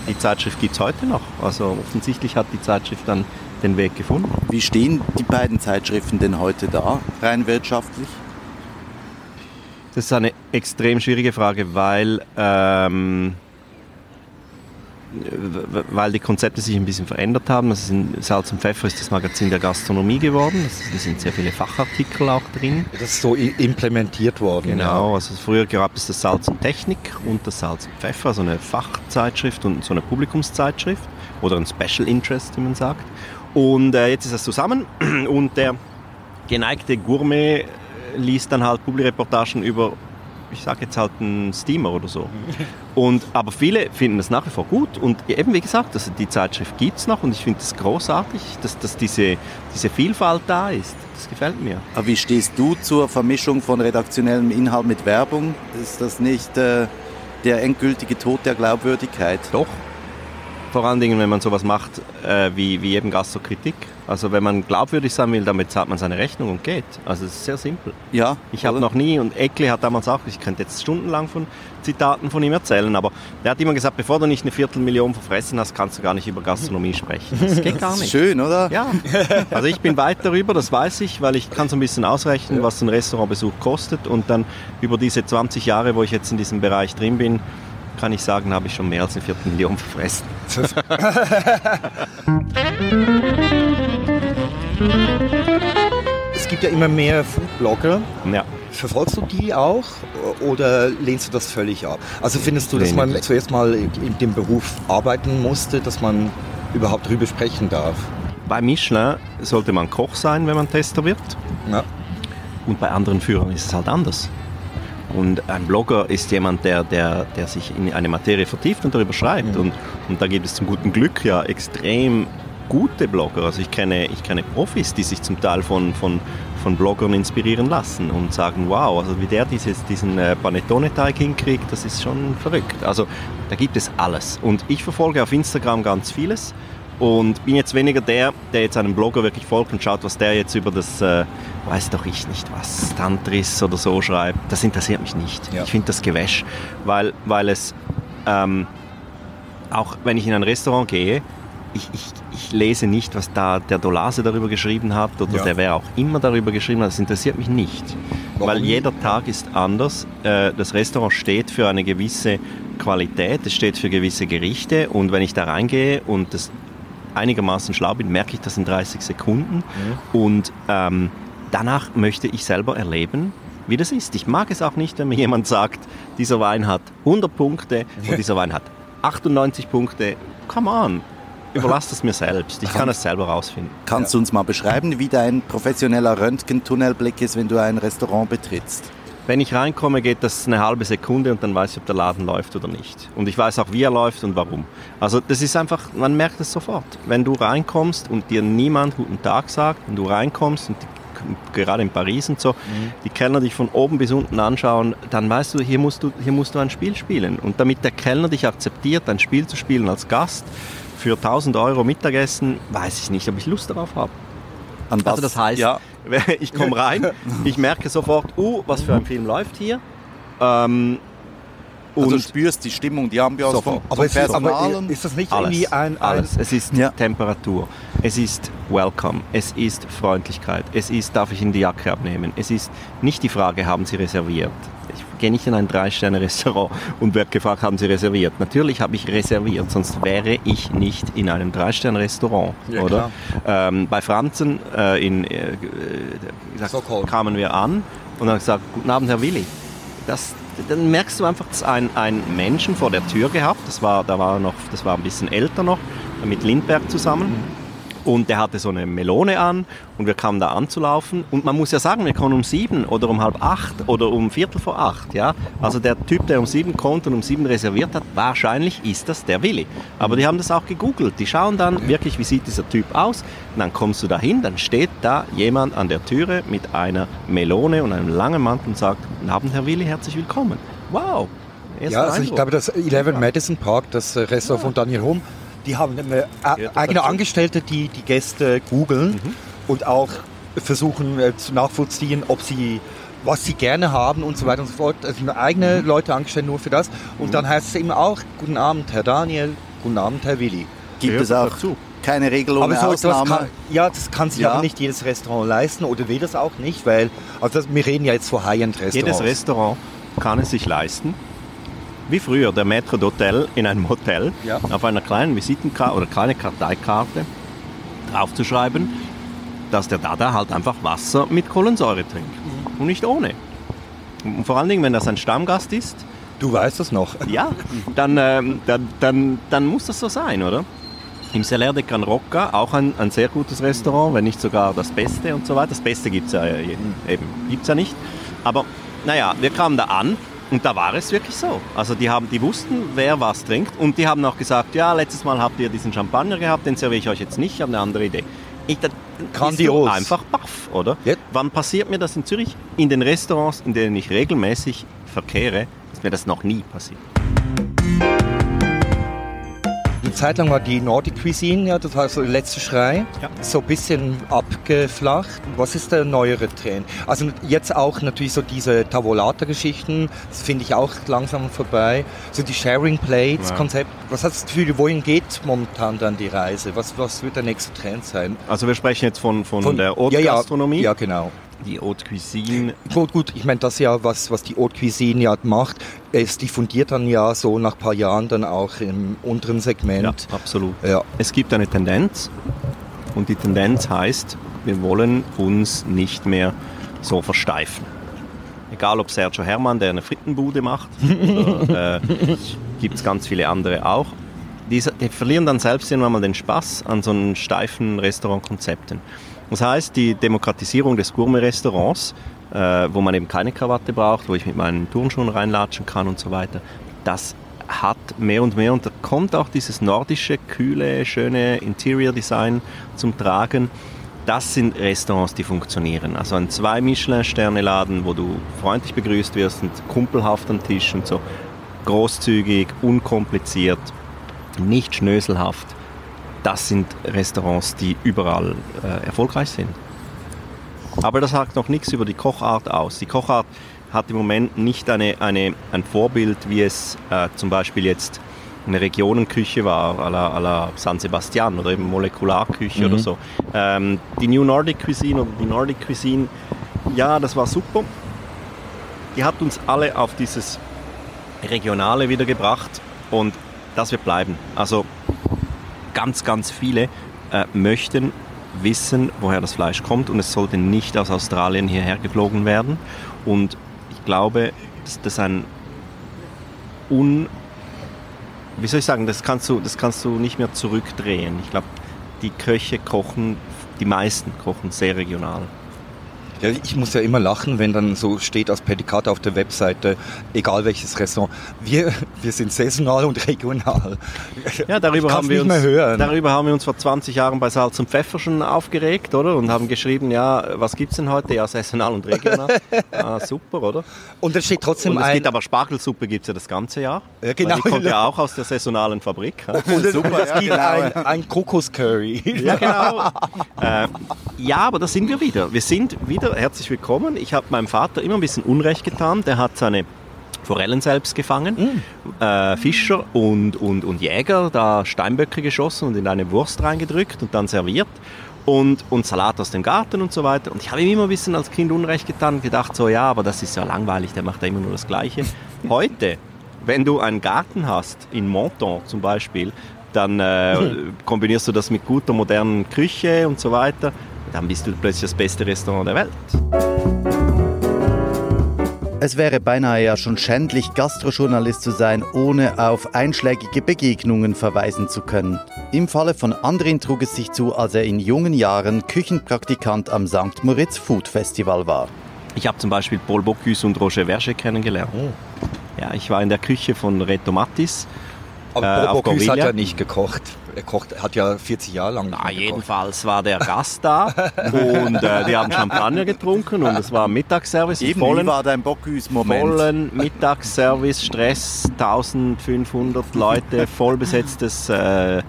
die Zeitschrift gibt es heute noch. Also offensichtlich hat die Zeitschrift dann den Weg gefunden. Wie stehen die beiden Zeitschriften denn heute da, rein wirtschaftlich? Das ist eine extrem schwierige Frage, weil, ähm, weil die Konzepte sich ein bisschen verändert haben. Also Salz und Pfeffer ist das Magazin der Gastronomie geworden. Da sind sehr viele Fachartikel auch drin. Das ist so implementiert worden. Genau, ja. also früher gab es das Salz und Technik und das Salz und Pfeffer, also eine Fachzeitschrift und so eine Publikumszeitschrift oder ein Special Interest, wie man sagt. Und äh, jetzt ist das zusammen und der geneigte Gourmet liest dann halt Publireportagen über, ich sage jetzt halt einen Steamer oder so. Und, aber viele finden das nach wie vor gut und eben wie gesagt, also die Zeitschrift gibt es noch und ich finde es das großartig, dass, dass diese, diese Vielfalt da ist. Das gefällt mir. Aber wie stehst du zur Vermischung von redaktionellem Inhalt mit Werbung? Ist das nicht äh, der endgültige Tod der Glaubwürdigkeit? Doch, vor allen Dingen, wenn man sowas macht äh, wie, wie eben Gastrokritik. Also wenn man glaubwürdig sein will, damit zahlt man seine Rechnung und geht. Also es ist sehr simpel. Ja. Ich habe noch nie, und Eckle hat damals auch, ich könnte jetzt stundenlang von Zitaten von ihm erzählen, aber der hat immer gesagt, bevor du nicht eine Viertelmillion verfressen hast, kannst du gar nicht über Gastronomie sprechen. Das geht gar nicht. Schön, oder? Ja. Also ich bin weit darüber, das weiß ich, weil ich kann so ein bisschen ausrechnen, was ein Restaurantbesuch kostet und dann über diese 20 Jahre, wo ich jetzt in diesem Bereich drin bin, kann ich sagen, habe ich schon mehr als eine Viertelmillion verfressen. gibt ja immer mehr Foodblogger. Ja. Verfolgst du die auch oder lehnst du das völlig ab? Also findest du, dass man zuerst mal in dem Beruf arbeiten musste, dass man überhaupt darüber sprechen darf? Bei Michelin sollte man Koch sein, wenn man Tester wird. Ja. Und bei anderen Führern ist es halt anders. Und ein Blogger ist jemand, der, der, der sich in eine Materie vertieft und darüber schreibt. Mhm. Und, und da gibt es zum guten Glück ja extrem gute Blogger. Also ich kenne, ich kenne Profis, die sich zum Teil von, von, von Bloggern inspirieren lassen und sagen, wow, also wie der dieses, diesen äh, Panettone-Teig hinkriegt, das ist schon verrückt. Also da gibt es alles. Und ich verfolge auf Instagram ganz vieles und bin jetzt weniger der, der jetzt einem Blogger wirklich folgt und schaut, was der jetzt über das, äh, weiß doch ich nicht was, Tantris oder so schreibt. Das interessiert mich nicht. Ja. Ich finde das Gewäsch, weil, weil es, ähm, auch wenn ich in ein Restaurant gehe, ich, ich, ich, lese nicht, was da der Dolase darüber geschrieben hat oder ja. der wer auch immer darüber geschrieben hat. Das interessiert mich nicht. Warum? Weil jeder Tag ist anders. Äh, das Restaurant steht für eine gewisse Qualität, es steht für gewisse Gerichte und wenn ich da reingehe und das einigermaßen schlau bin, merke ich das in 30 Sekunden. Mhm. Und ähm, danach möchte ich selber erleben, wie das ist. Ich mag es auch nicht, wenn mir jemand sagt, dieser Wein hat 100 Punkte und dieser Wein hat 98 Punkte. Come on, überlass es mir selbst. Ich kann es selber rausfinden. Kannst du uns mal beschreiben, wie dein professioneller Röntgentunnelblick ist, wenn du ein Restaurant betrittst? Wenn ich reinkomme, geht das eine halbe Sekunde und dann weiß ich, ob der Laden läuft oder nicht. Und ich weiß auch, wie er läuft und warum. Also das ist einfach, man merkt es sofort. Wenn du reinkommst und dir niemand guten Tag sagt, wenn du reinkommst und die, gerade in Paris und so, mhm. die Kellner dich von oben bis unten anschauen, dann weißt du hier, musst du, hier musst du ein Spiel spielen. Und damit der Kellner dich akzeptiert, ein Spiel zu spielen als Gast, für 1000 Euro Mittagessen, weiß ich nicht, ob ich Lust darauf habe. Also das heißt, ja. ich komme rein, ich merke sofort, uh, was für ein Film läuft hier. Ähm, also du spürst die Stimmung, die Ambiance so, vom, aber vom Personal. Aber ist das nicht alles, irgendwie ein, ein Alles. Es ist ja. Temperatur, es ist Welcome, es ist Freundlichkeit, es ist, darf ich Ihnen die Jacke abnehmen, es ist nicht die Frage, haben Sie reserviert. Gehe nicht in ein Drei-Sterne-Restaurant und werde gefragt, haben Sie reserviert? Natürlich habe ich reserviert, sonst wäre ich nicht in einem Drei-Sterne-Restaurant, ja, oder? Ähm, bei Franzen äh, in, äh, gesagt, kamen wir an und haben gesagt, guten Abend, Herr Willi. Das, dann merkst du einfach, dass ein, ein Menschen vor der Tür gehabt, das war, da war noch, das war ein bisschen älter noch, mit Lindberg zusammen. Und der hatte so eine Melone an und wir kamen da anzulaufen. Und man muss ja sagen, wir kommen um sieben oder um halb acht oder um viertel vor acht. Ja? Also der Typ, der um sieben kommt und um sieben reserviert hat, wahrscheinlich ist das der Willi. Aber die haben das auch gegoogelt. Die schauen dann wirklich, wie sieht dieser Typ aus. Und dann kommst du da hin, dann steht da jemand an der Türe mit einer Melone und einem langen Mantel und sagt, Guten Abend, Herr Willi, herzlich willkommen. Wow. Ja, also ich glaube, das 11 Madison Park, das Restaurant ja. von Daniel Hom, die haben eine ja, eigene Angestellte, die die Gäste googeln mhm. und auch versuchen äh, zu nachvollziehen, ob sie was sie gerne haben und so weiter und so fort. Also eigene mhm. Leute angestellt nur für das. Und mhm. dann heißt es immer auch, guten Abend, Herr Daniel, guten Abend, Herr Willi. Gibt es auch dazu. keine Regel ohne aber so, Ausnahme? Das kann, ja, das kann sich ja. aber nicht jedes Restaurant leisten oder will das auch nicht, weil, also das, wir reden ja jetzt von High-End-Restaurants. Jedes Restaurant kann es sich leisten, wie früher der Maître d'Hotel in einem Hotel ja. auf einer kleinen Visitenkarte oder kleine Karteikarte draufzuschreiben, dass der Dada halt einfach Wasser mit Kohlensäure trinkt mhm. und nicht ohne. Und vor allen Dingen, wenn das ein Stammgast ist. Du weißt das noch. Ja, dann, äh, dann, dann, dann muss das so sein, oder? Im Celer de Can Rocca, auch ein, ein sehr gutes Restaurant, wenn nicht sogar das Beste und so weiter. Das Beste gibt es ja eben, gibt's ja nicht. Aber naja, wir kamen da an und da war es wirklich so. Also die, haben, die wussten, wer was trinkt. Und die haben auch gesagt, ja, letztes Mal habt ihr diesen Champagner gehabt, den serviere ich euch jetzt nicht, ich habe eine andere Idee. Ich, da Grandios. einfach baff, oder? Ja. Wann passiert mir das in Zürich? In den Restaurants, in denen ich regelmäßig verkehre, ist mir das noch nie passiert. Eine Zeit lang war die Nordic Cuisine, ja, das war so der letzte Schrei, ja. so ein bisschen abgeflacht. Was ist der neuere Trend? Also jetzt auch natürlich so diese Tavolata-Geschichten, das finde ich auch langsam vorbei. So die Sharing Plates-Konzept. Ja. Was hast du das Gefühl, wohin geht momentan dann die Reise? Was, was wird der nächste Trend sein? Also wir sprechen jetzt von, von, von der Haute-Gastronomie. Ja, ja, genau die Haute Cuisine. Gut, gut, ich meine, das ja, was, was die Haute Cuisine ja macht, es diffundiert dann ja so nach ein paar Jahren dann auch im unteren Segment. Ja, absolut. Ja. Es gibt eine Tendenz und die Tendenz heißt, wir wollen uns nicht mehr so versteifen. Egal ob Sergio Hermann, der eine Frittenbude macht, oder äh, gibt es ganz viele andere auch. Die, die verlieren dann selbst irgendwann mal den Spaß an so einen steifen Restaurantkonzepten. Das heißt, die Demokratisierung des Gourmet-Restaurants, äh, wo man eben keine Krawatte braucht, wo ich mit meinen Turnschuhen reinlatschen kann und so weiter, das hat mehr und mehr und da kommt auch dieses nordische, kühle, schöne Interior Design zum Tragen. Das sind Restaurants, die funktionieren. Also ein zwei Michelin-Sterne-Laden, wo du freundlich begrüßt wirst und kumpelhaft am Tisch und so. Großzügig, unkompliziert, nicht schnöselhaft das sind Restaurants, die überall äh, erfolgreich sind. Aber das sagt noch nichts über die Kochart aus. Die Kochart hat im Moment nicht eine, eine, ein Vorbild, wie es äh, zum Beispiel jetzt eine Regionenküche war, à la, à la San Sebastian oder eben Molekularküche mhm. oder so. Ähm, die New Nordic Cuisine oder die Nordic Cuisine, ja, das war super. Die hat uns alle auf dieses Regionale wiedergebracht und das wird bleiben. Also ganz, ganz viele äh, möchten wissen, woher das Fleisch kommt und es sollte nicht aus Australien hierher geflogen werden. Und ich glaube, dass das ein un... Wie soll ich sagen, das kannst du, das kannst du nicht mehr zurückdrehen. Ich glaube, die Köche kochen, die meisten kochen sehr regional. Ja, ich muss ja immer lachen, wenn dann so steht als Prädikat auf der Webseite, egal welches Restaurant, wir, wir sind saisonal und regional. Ja, darüber haben, wir uns, darüber haben wir uns vor 20 Jahren bei Salz und Pfeffer schon aufgeregt, oder? Und haben geschrieben, ja, was gibt es denn heute? Ja, saisonal und regional. ah, super, oder? Und es steht trotzdem und es gibt aber Spargelsuppe gibt es ja das ganze Jahr. Ja, genau. Die kommt ja auch aus der saisonalen Fabrik. Und super, es gibt ja, genau. ein, ein Kokoscurry. Ja, genau. äh, ja, aber da sind wir wieder. Wir sind wieder herzlich willkommen. Ich habe meinem Vater immer ein bisschen Unrecht getan. Der hat seine Forellen selbst gefangen, mm. äh, Fischer und, und, und Jäger, da Steinböcke geschossen und in eine Wurst reingedrückt und dann serviert. Und, und Salat aus dem Garten und so weiter. Und ich habe ihm immer ein bisschen als Kind Unrecht getan gedacht, so ja, aber das ist ja langweilig, der macht ja immer nur das Gleiche. Heute, wenn du einen Garten hast, in Monton zum Beispiel, dann äh, kombinierst du das mit guter modernen Küche und so weiter dann bist du plötzlich das beste Restaurant der Welt. Es wäre beinahe ja schon schändlich, Gastrojournalist zu sein, ohne auf einschlägige Begegnungen verweisen zu können. Im Falle von Andrin trug es sich zu, als er in jungen Jahren Küchenpraktikant am St. Moritz Food Festival war. Ich habe zum Beispiel Paul Bocuse und Roger Verge kennengelernt. Oh. Ja, ich war in der Küche von Reto Mattis. Aber äh, Bocuse hat ja nicht gekocht. Er kocht, hat ja 40 Jahre lang. Na, jedenfalls war der Gast da und äh, die haben Champagner getrunken und es war Mittagsservice. Eben, vollen, wie war dein Bocuse-Moment? Vollen Mittagsservice, Stress, 1500 Leute, vollbesetztes äh,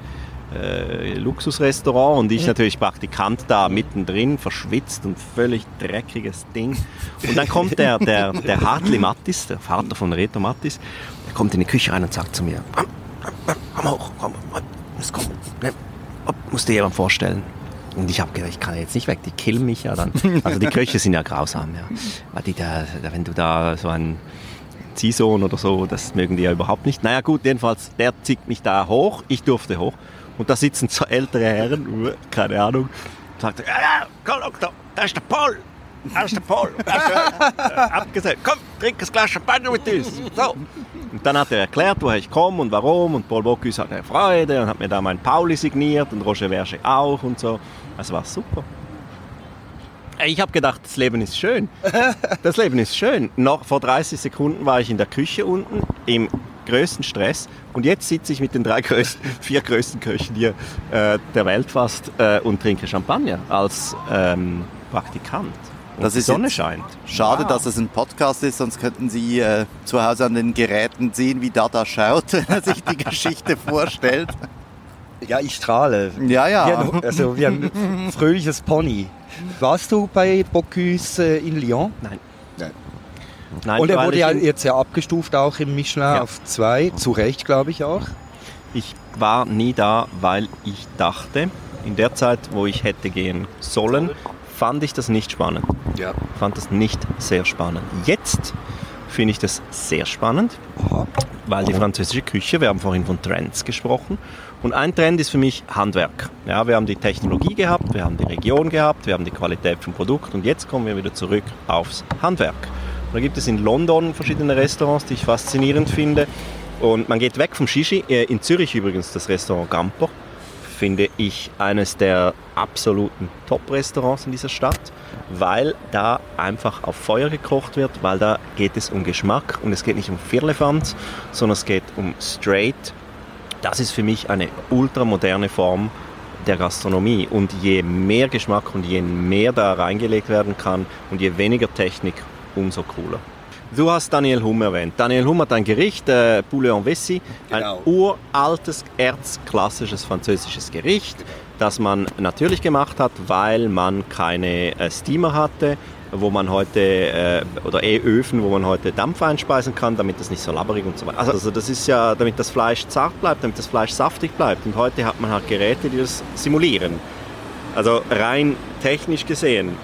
äh, Luxusrestaurant und ich natürlich Praktikant da mittendrin, verschwitzt und völlig dreckiges Ding. Und dann kommt der, der, der Hartley Mattis, der Vater von Reto Mattis, der kommt in die Küche rein und sagt zu mir, komm hoch, komm, muss kommen. Ne? Musst dir jemand vorstellen. Und ich habe gedacht, ich kann jetzt nicht weg, die killen mich ja dann. Also die Köche sind ja grausam, ja. Die da, wenn du da so ein Ziehsohn oder so, das mögen die ja überhaupt nicht. Naja gut, jedenfalls, der zieht mich da hoch, ich durfte hoch. Und da sitzen zwei ältere Herren, keine Ahnung, und sagt, ja, ja, komm Doktor, da ist der Paul. Da ist der Paul. Abgesagt, komm, trink ein Glas Champagner mit uns. So. Und dann hat er erklärt, woher ich komme und warum. Und Paul Bocuse hat eine Freude und hat mir da mein Pauli signiert und Roger Verge auch und so. Es war super. Ich habe gedacht, das Leben ist schön. Das Leben ist schön. Noch vor 30 Sekunden war ich in der Küche unten im größten Stress und jetzt sitze ich mit den drei größten, vier größten Köchen hier äh, der Welt fast äh, und trinke Champagner als ähm, Praktikant dass die Sonne scheint. Schade, wow. dass es ein Podcast ist, sonst könnten Sie äh, zu Hause an den Geräten sehen, wie Dada schaut, wenn er sich die Geschichte vorstellt. Ja, ich strahle. Ja, ja. Wir, also wir haben ein fröhliches Pony. Warst du bei Bocuse in Lyon? Nein. Nein. Nein Und er wurde ja jetzt ja abgestuft auch im Michelin ja. auf zwei, zu Recht glaube ich auch. Ich war nie da, weil ich dachte, in der Zeit, wo ich hätte gehen sollen, fand ich das nicht spannend. Ja. Fand das nicht sehr spannend. Jetzt finde ich das sehr spannend, Aha. weil die französische Küche, wir haben vorhin von Trends gesprochen, und ein Trend ist für mich Handwerk. Ja, wir haben die Technologie gehabt, wir haben die Region gehabt, wir haben die Qualität vom Produkt und jetzt kommen wir wieder zurück aufs Handwerk. Und da gibt es in London verschiedene Restaurants, die ich faszinierend finde. Und man geht weg vom Shishi, äh, in Zürich übrigens das Restaurant Gamper, finde ich eines der absoluten Top-Restaurants in dieser Stadt, weil da einfach auf Feuer gekocht wird, weil da geht es um Geschmack und es geht nicht um Firlefanz, sondern es geht um Straight. Das ist für mich eine ultramoderne Form der Gastronomie und je mehr Geschmack und je mehr da reingelegt werden kann und je weniger Technik, umso cooler. Du hast Daniel Hum erwähnt. Daniel Hum hat ein Gericht, äh, Poulet en Vessie, genau. ein uraltes, erzklassisches französisches Gericht, das man natürlich gemacht hat, weil man keine äh, Steamer hatte, wo man heute, äh, oder E-Öfen, wo man heute Dampf einspeisen kann, damit das nicht so labberig und so weiter. Also, also das ist ja, damit das Fleisch zart bleibt, damit das Fleisch saftig bleibt. Und heute hat man halt Geräte, die das simulieren. Also rein technisch gesehen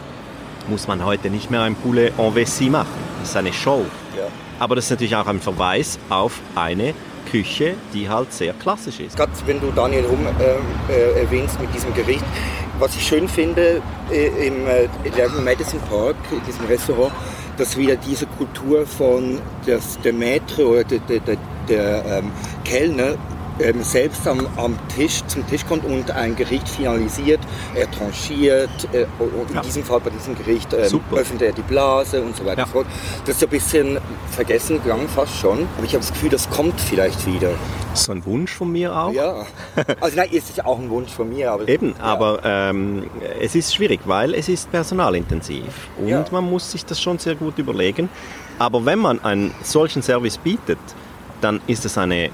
muss man heute nicht mehr ein Poulet en Vessie machen. Das ist eine Show. Ja. Aber das ist natürlich auch ein Verweis auf eine Küche, die halt sehr klassisch ist. Gerade wenn du Daniel Rum äh, äh, erwähnst mit diesem Gericht, was ich schön finde äh, im, äh, Madison Park, in diesem Restaurant, dass wieder diese Kultur von das, der Maître oder der, der, der, der ähm, Kellner ähm, selbst am, am, Tisch zum Tisch kommt und ein Gericht finalisiert, er tranchiert, äh, und in ja. diesem Fall bei diesem Gericht ähm, öffnet er die Blase und so weiter ja. fort. Das ist ein bisschen vergessen gegangen fast schon, aber ich habe das Gefühl, das kommt vielleicht wieder. Ist so ein Wunsch von mir auch. Ja, also nein, es ist auch ein Wunsch von mir. Aber, Eben, ja. aber ähm, es ist schwierig, weil es ist personalintensiv und man muss sich das schon sehr gut überlegen. Aber wenn man einen solchen Service bietet, dann ist es eine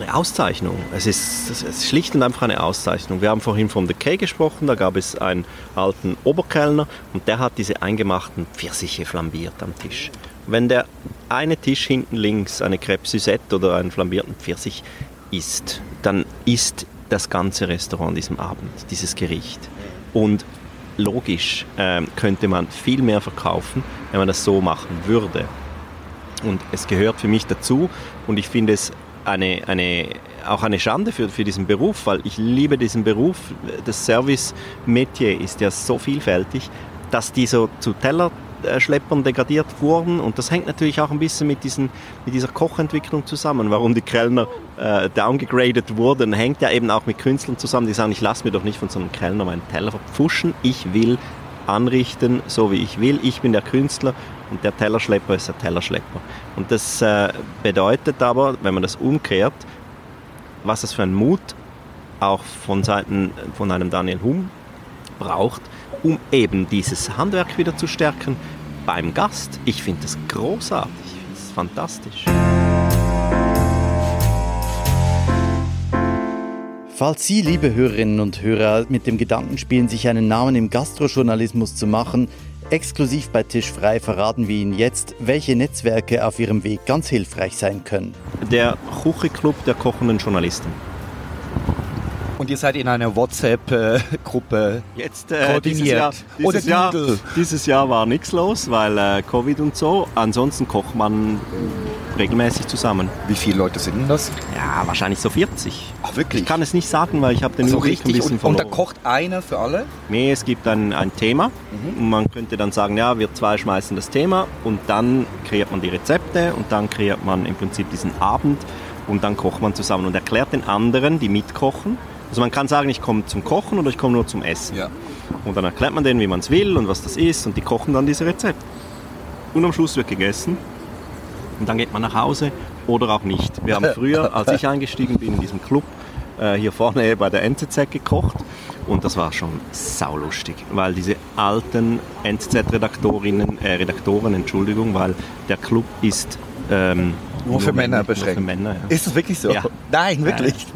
eine Auszeichnung. Es ist, es ist schlicht und einfach eine Auszeichnung. Wir haben vorhin von The K gesprochen, da gab es einen alten Oberkellner und der hat diese eingemachten Pfirsiche flambiert am Tisch. Wenn der eine Tisch hinten links eine Crêpe Suzette oder einen flambierten Pfirsich isst, dann isst das ganze Restaurant diesem Abend dieses Gericht. Und logisch äh, könnte man viel mehr verkaufen, wenn man das so machen würde. Und es gehört für mich dazu und ich finde es eine, eine, auch eine Schande für, für diesen Beruf, weil ich liebe diesen Beruf. Das Service-Metier ist ja so vielfältig, dass die so zu Teller Tellerschleppern degradiert wurden. Und das hängt natürlich auch ein bisschen mit, diesen, mit dieser Kochentwicklung zusammen. Warum die Kellner äh, downgegradet wurden, hängt ja eben auch mit Künstlern zusammen, die sagen, ich lasse mir doch nicht von so einem Kellner meinen Teller verpfuschen. Ich will anrichten, so wie ich will. Ich bin der Künstler und der Tellerschlepper ist der Tellerschlepper. Und das äh, bedeutet aber, wenn man das umkehrt, was das für ein Mut auch von Seiten von einem Daniel Hum braucht, um eben dieses Handwerk wieder zu stärken beim Gast. Ich finde das großartig, ich finde es fantastisch. Falls Sie, liebe Hörerinnen und Hörer, mit dem Gedanken spielen, sich einen Namen im Gastrojournalismus zu machen, exklusiv bei Tisch frei verraten wir Ihnen jetzt, welche Netzwerke auf Ihrem Weg ganz hilfreich sein können. Der Kuchi Club der kochenden Journalisten. Und ihr seid in einer WhatsApp-Gruppe Jetzt äh, koordiniert. Dieses Jahr, dieses, Jahr, dieses Jahr war nichts los, weil äh, Covid und so. Ansonsten kocht man regelmäßig zusammen. Wie viele Leute sind denn das? Ja, wahrscheinlich so 40. Ach wirklich? Ich kann es nicht sagen, weil ich habe den also richtig ein bisschen und, verloren. Und da kocht einer für alle? Nee, es gibt ein, ein Thema. Mhm. Und man könnte dann sagen, ja, wir zwei schmeißen das Thema und dann kreiert man die Rezepte und dann kreiert man im Prinzip diesen Abend und dann kocht man zusammen und erklärt den anderen, die mitkochen, also man kann sagen, ich komme zum Kochen oder ich komme nur zum Essen. Ja. Und dann erklärt man denen, wie man es will und was das ist und die kochen dann diese Rezepte. Und am Schluss wird gegessen und dann geht man nach Hause oder auch nicht. Wir haben früher, als ich eingestiegen bin in diesem Club, äh, hier vorne bei der NZZ gekocht und das war schon saulustig, weil diese alten NZZ-Redaktorinnen, äh, Redaktoren, Entschuldigung, weil der Club ist ähm, nur, für Männer beschränkt. Für Männer, ja. Ist das wirklich so? Ja. Nein, wirklich.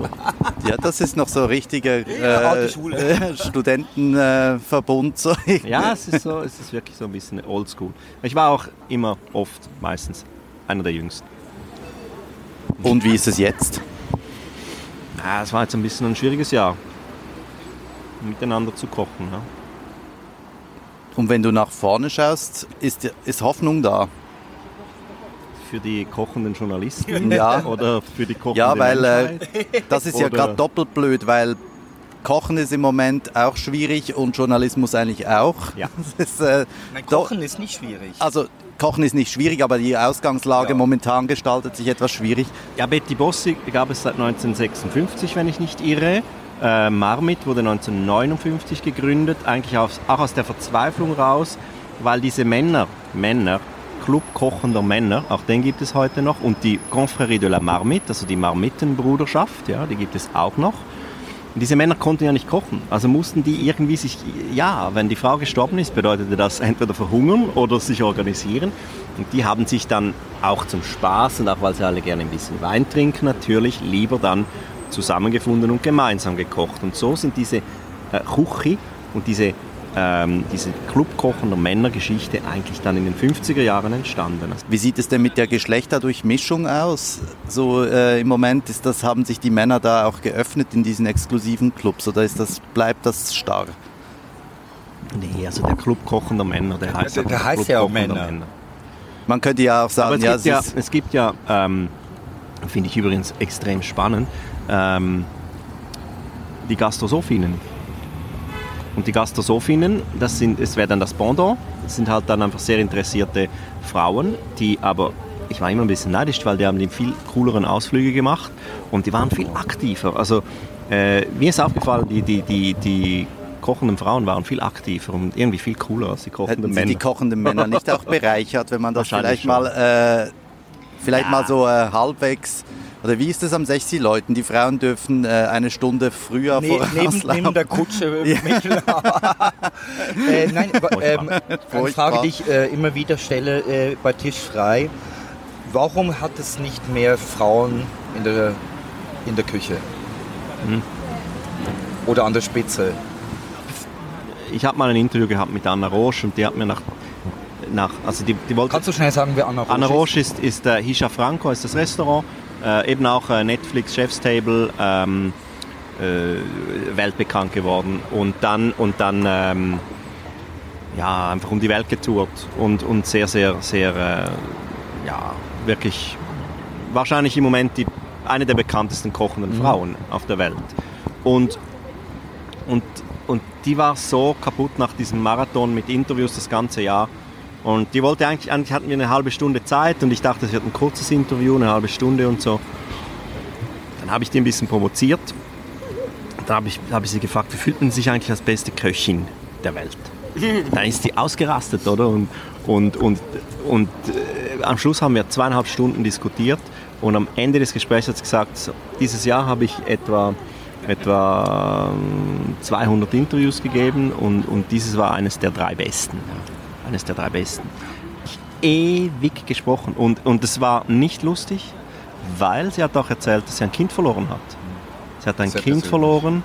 Ja, das ist noch so richtiger äh, Studentenverbund. Äh, so. ja, es ist, so, es ist wirklich so ein bisschen oldschool. Ich war auch immer oft, meistens, einer der Jüngsten. Und wie ist es jetzt? Ja, es war jetzt ein bisschen ein schwieriges Jahr, miteinander zu kochen. Ja. Und wenn du nach vorne schaust, ist, ist Hoffnung da? Für die kochenden Journalisten ja. oder für die kochenden Ja, weil äh, das ist ja gerade doppelt blöd, weil Kochen ist im Moment auch schwierig und Journalismus eigentlich auch. Ja. Ist, äh, Nein, Kochen ist nicht schwierig. Also Kochen ist nicht schwierig, aber die Ausgangslage ja. momentan gestaltet sich etwas schwierig. Ja, Betty Bossi gab es seit 1956, wenn ich nicht irre. Äh, Marmit wurde 1959 gegründet, eigentlich aus, auch aus der Verzweiflung raus, weil diese Männer, Männer Club kochender Männer, auch den gibt es heute noch, und die Confrérie de la Marmite, also die Marmitenbruderschaft, ja, die gibt es auch noch. Und diese Männer konnten ja nicht kochen, also mussten die irgendwie sich, ja, wenn die Frau gestorben ist, bedeutete das entweder verhungern oder sich organisieren. Und die haben sich dann auch zum Spaß und auch weil sie alle gerne ein bisschen Wein trinken, natürlich lieber dann zusammengefunden und gemeinsam gekocht. Und so sind diese äh, Kuchi und diese ähm, diese Clubkochen- und Männergeschichte eigentlich dann in den 50er Jahren entstanden. Wie sieht es denn mit der Geschlechterdurchmischung aus? So äh, im Moment ist das, haben sich die Männer da auch geöffnet in diesen exklusiven Clubs oder ist das, bleibt das starr? Nee, also der Club kochender Männer, der heißt, der, der heißt ja auch Männer. Männer. Man könnte ja auch sagen, es, ja, gibt ja, es gibt ja, ähm, finde ich übrigens extrem spannend, ähm, die Gastrosophinen und die Gastrosophinnen, das, sind, wäre dann das Pendant, das sind halt dann einfach sehr interessierte Frauen, die aber, ich war immer ein bisschen neidisch, weil die haben die viel cooleren Ausflüge gemacht und die waren viel aktiver. Also äh, mir ist aufgefallen, die, die, die, die kochenden Frauen waren viel aktiver und irgendwie viel cooler als die kochenden Hätten Männer. Sie die kochenden Männer nicht auch bereichert, wenn man das vielleicht schon. mal, äh, vielleicht ja. mal so äh, halbwegs oder wie ist es am 60 Leuten? Die Frauen dürfen äh, eine Stunde früher ne, neben, neben der Kutsche äh, äh, Nein, ähm, eine Frage, die ich äh, immer wieder stelle äh, bei Tisch frei. Warum hat es nicht mehr Frauen in der, in der Küche? Hm. Oder an der Spitze? Ich habe mal ein Interview gehabt mit Anna Roche und die hat mir nach nach, also die, die wollte, Kannst du schnell sagen, wer Anna Roche Anna Roche ist? ist, ist äh, Hisha Franco, ist das Restaurant äh, eben auch äh, Netflix Chef's Table ähm, äh, weltbekannt geworden und dann und dann ähm, ja einfach um die Welt getourt und, und sehr sehr sehr äh, ja wirklich wahrscheinlich im Moment die eine der bekanntesten kochenden mhm. Frauen auf der Welt und und und die war so kaputt nach diesem Marathon mit Interviews das ganze Jahr Und die wollte eigentlich, eigentlich hatten wir eine halbe Stunde Zeit und ich dachte, es wird ein kurzes Interview, eine halbe Stunde und so. Dann habe ich die ein bisschen provoziert. Dann habe ich, hab ich sie gefragt, wie fühlt man sich eigentlich als beste Köchin der Welt? Dann ist sie ausgerastet, oder? Und, und, und, und äh, am Schluss haben wir zweieinhalb Stunden diskutiert und am Ende des Gesprächs hat sie gesagt, so, dieses Jahr habe ich etwa, etwa 200 ähm, Interviews gegeben und, und dieses war eines der drei besten. Eines der drei besten. Ewig gesprochen und, und es war nicht lustig, weil sie hat auch erzählt, dass sie ein Kind verloren hat. Sie hat ein Sehr Kind verloren,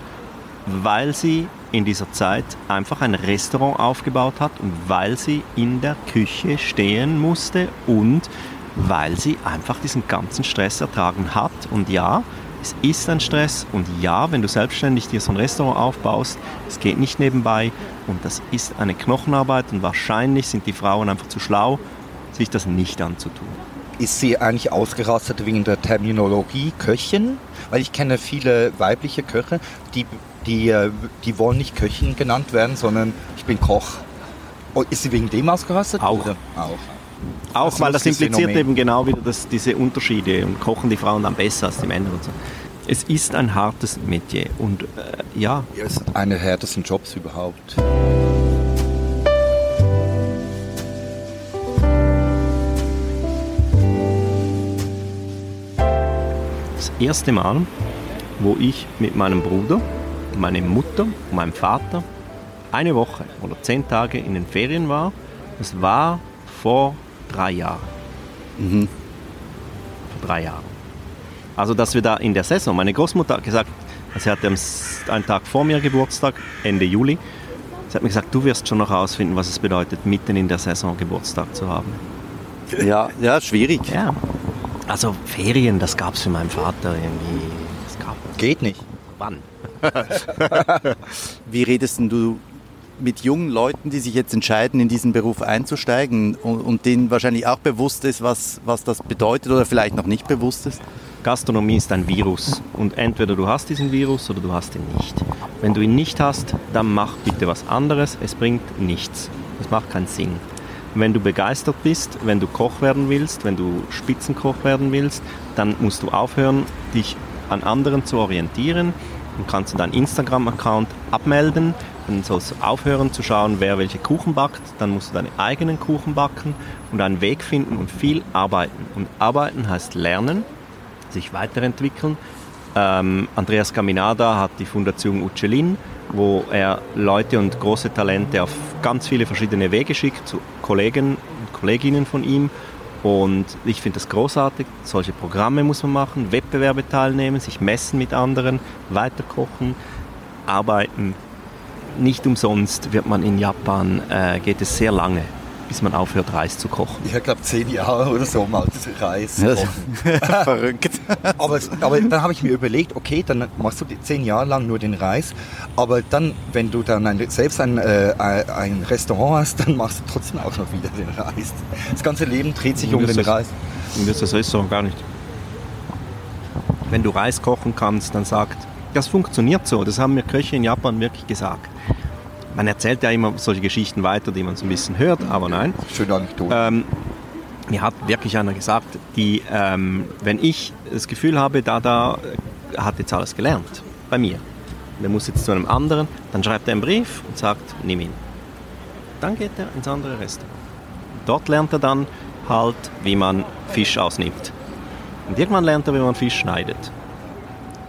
weil sie in dieser Zeit einfach ein Restaurant aufgebaut hat und weil sie in der Küche stehen musste und weil sie einfach diesen ganzen Stress ertragen hat. Und ja, es ist ein Stress und ja, wenn du selbstständig dir so ein Restaurant aufbaust, es geht nicht nebenbei und das ist eine Knochenarbeit und wahrscheinlich sind die Frauen einfach zu schlau, sich das nicht anzutun. Ist sie eigentlich ausgerastet wegen der Terminologie Köchin? Weil ich kenne viele weibliche Köche, die die, äh, die wollen nicht Köchin genannt werden, sondern ich bin Koch. Oh, ist sie wegen dem ausgerastet? Auch. Oder? Auch. Auch, das weil das impliziert Phänomen. eben genau wieder das, diese Unterschiede und kochen die Frauen dann besser als die Männer und so. Es ist ein hartes Metier und äh, ja. ja. Es ist einer der härtesten Jobs überhaupt. Das erste Mal, wo ich mit meinem Bruder meine Mutter meinem Vater eine Woche oder zehn Tage in den Ferien war. Das war vor drei Jahren. Mhm. Vor drei Jahren. Also, dass wir da in der Saison, meine Großmutter hat gesagt, sie hatte einen Tag vor mir Geburtstag, Ende Juli. Sie hat mir gesagt, du wirst schon noch herausfinden, was es bedeutet, mitten in der Saison Geburtstag zu haben. Ja, ja, schwierig. Ja. Also Ferien, das gab es für meinen Vater irgendwie. Das gab Geht nicht. Wann? Wie redest du mit jungen Leuten, die sich jetzt entscheiden, in diesen Beruf einzusteigen und, und, denen wahrscheinlich auch bewusst ist, was, was das bedeutet oder vielleicht noch nicht bewusst ist? Gastronomie ist ein Virus und entweder du hast diesen Virus oder du hast ihn nicht. Wenn du ihn nicht hast, dann mach bitte was anderes. Es bringt nichts. Es macht keinen Sinn. Wenn du begeistert bist, wenn du Koch werden willst, wenn du Spitzenkoch werden willst, dann musst du aufhören, dich an anderen zu orientieren und kannst du deinen Instagram-Account abmelden. Dann sollst du aufhören zu schauen, wer welche Kuchen backt. Dann musst du deine eigenen Kuchen backen und einen Weg finden und viel arbeiten. Und arbeiten heißt lernen, sich weiterentwickeln. Ähm, Andreas Caminada hat die Fundation Uccelin, wo er Leute und große Talente auf ganz viele verschiedene Wege schickt, zu Kollegen und Kolleginnen von ihm und ich finde das großartig. Solche Programme muss man machen, Wettbewerbe teilnehmen, sich messen mit anderen, weiterkochen, arbeiten. Nicht umsonst wird man in Japan, äh, geht es sehr lange bis man aufhört, Reis zu kochen. Ich glaube zehn Jahre oder so mal Reis ja, Verrückt. aber, aber dann habe ich mir überlegt, okay, dann machst du zehn Jahre lang nur den Reis, aber dann, wenn du dann ein, selbst ein, äh, ein Restaurant hast, dann machst du trotzdem auch noch wieder den Reis. Das ganze Leben dreht sich um den das, Reis. Und das das Restaurant gar nicht. Wenn du Reis kochen kannst, dann sagt, das funktioniert so. Das haben mir Köche in Japan wirklich gesagt man erzählt ja immer solche Geschichten weiter, die man so ein bisschen hört, aber nein. Schöne Anekdote. Ähm, mir hat wirklich einer gesagt, die, ähm, wenn ich das Gefühl habe, da, da hat jetzt alles gelernt, bei mir, der muss jetzt zu einem anderen, dann schreibt er einen Brief und sagt, nimm ihn. Dann geht er ins andere Restaurant. Dort lernt er dann halt, wie man Fisch ausnimmt. Und irgendwann lernt er, wie man Fisch schneidet.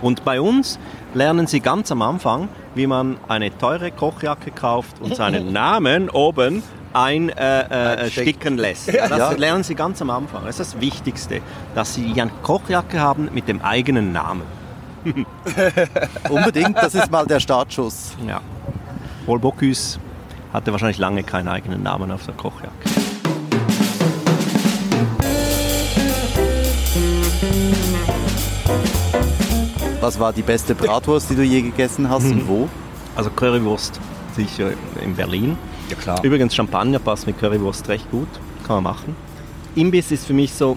Und bei uns lernen sie ganz am Anfang, wie man eine teure Kochjacke kauft und seinen Namen oben einsticken äh, äh, lässt. Das ja. lernen sie ganz am Anfang. Das ist das Wichtigste, dass sie eine Kochjacke haben mit dem eigenen Namen. Unbedingt, das ist mal der Startschuss. Ja. Paul Bocuse hatte wahrscheinlich lange keinen eigenen Namen auf der Kochjacke. Was war die beste Bratwurst, die du je gegessen hast und wo? Also Currywurst sicher in Berlin. Ja klar. Übrigens Champagner passt mit Currywurst recht gut, kann man machen. Imbiss ist für mich so,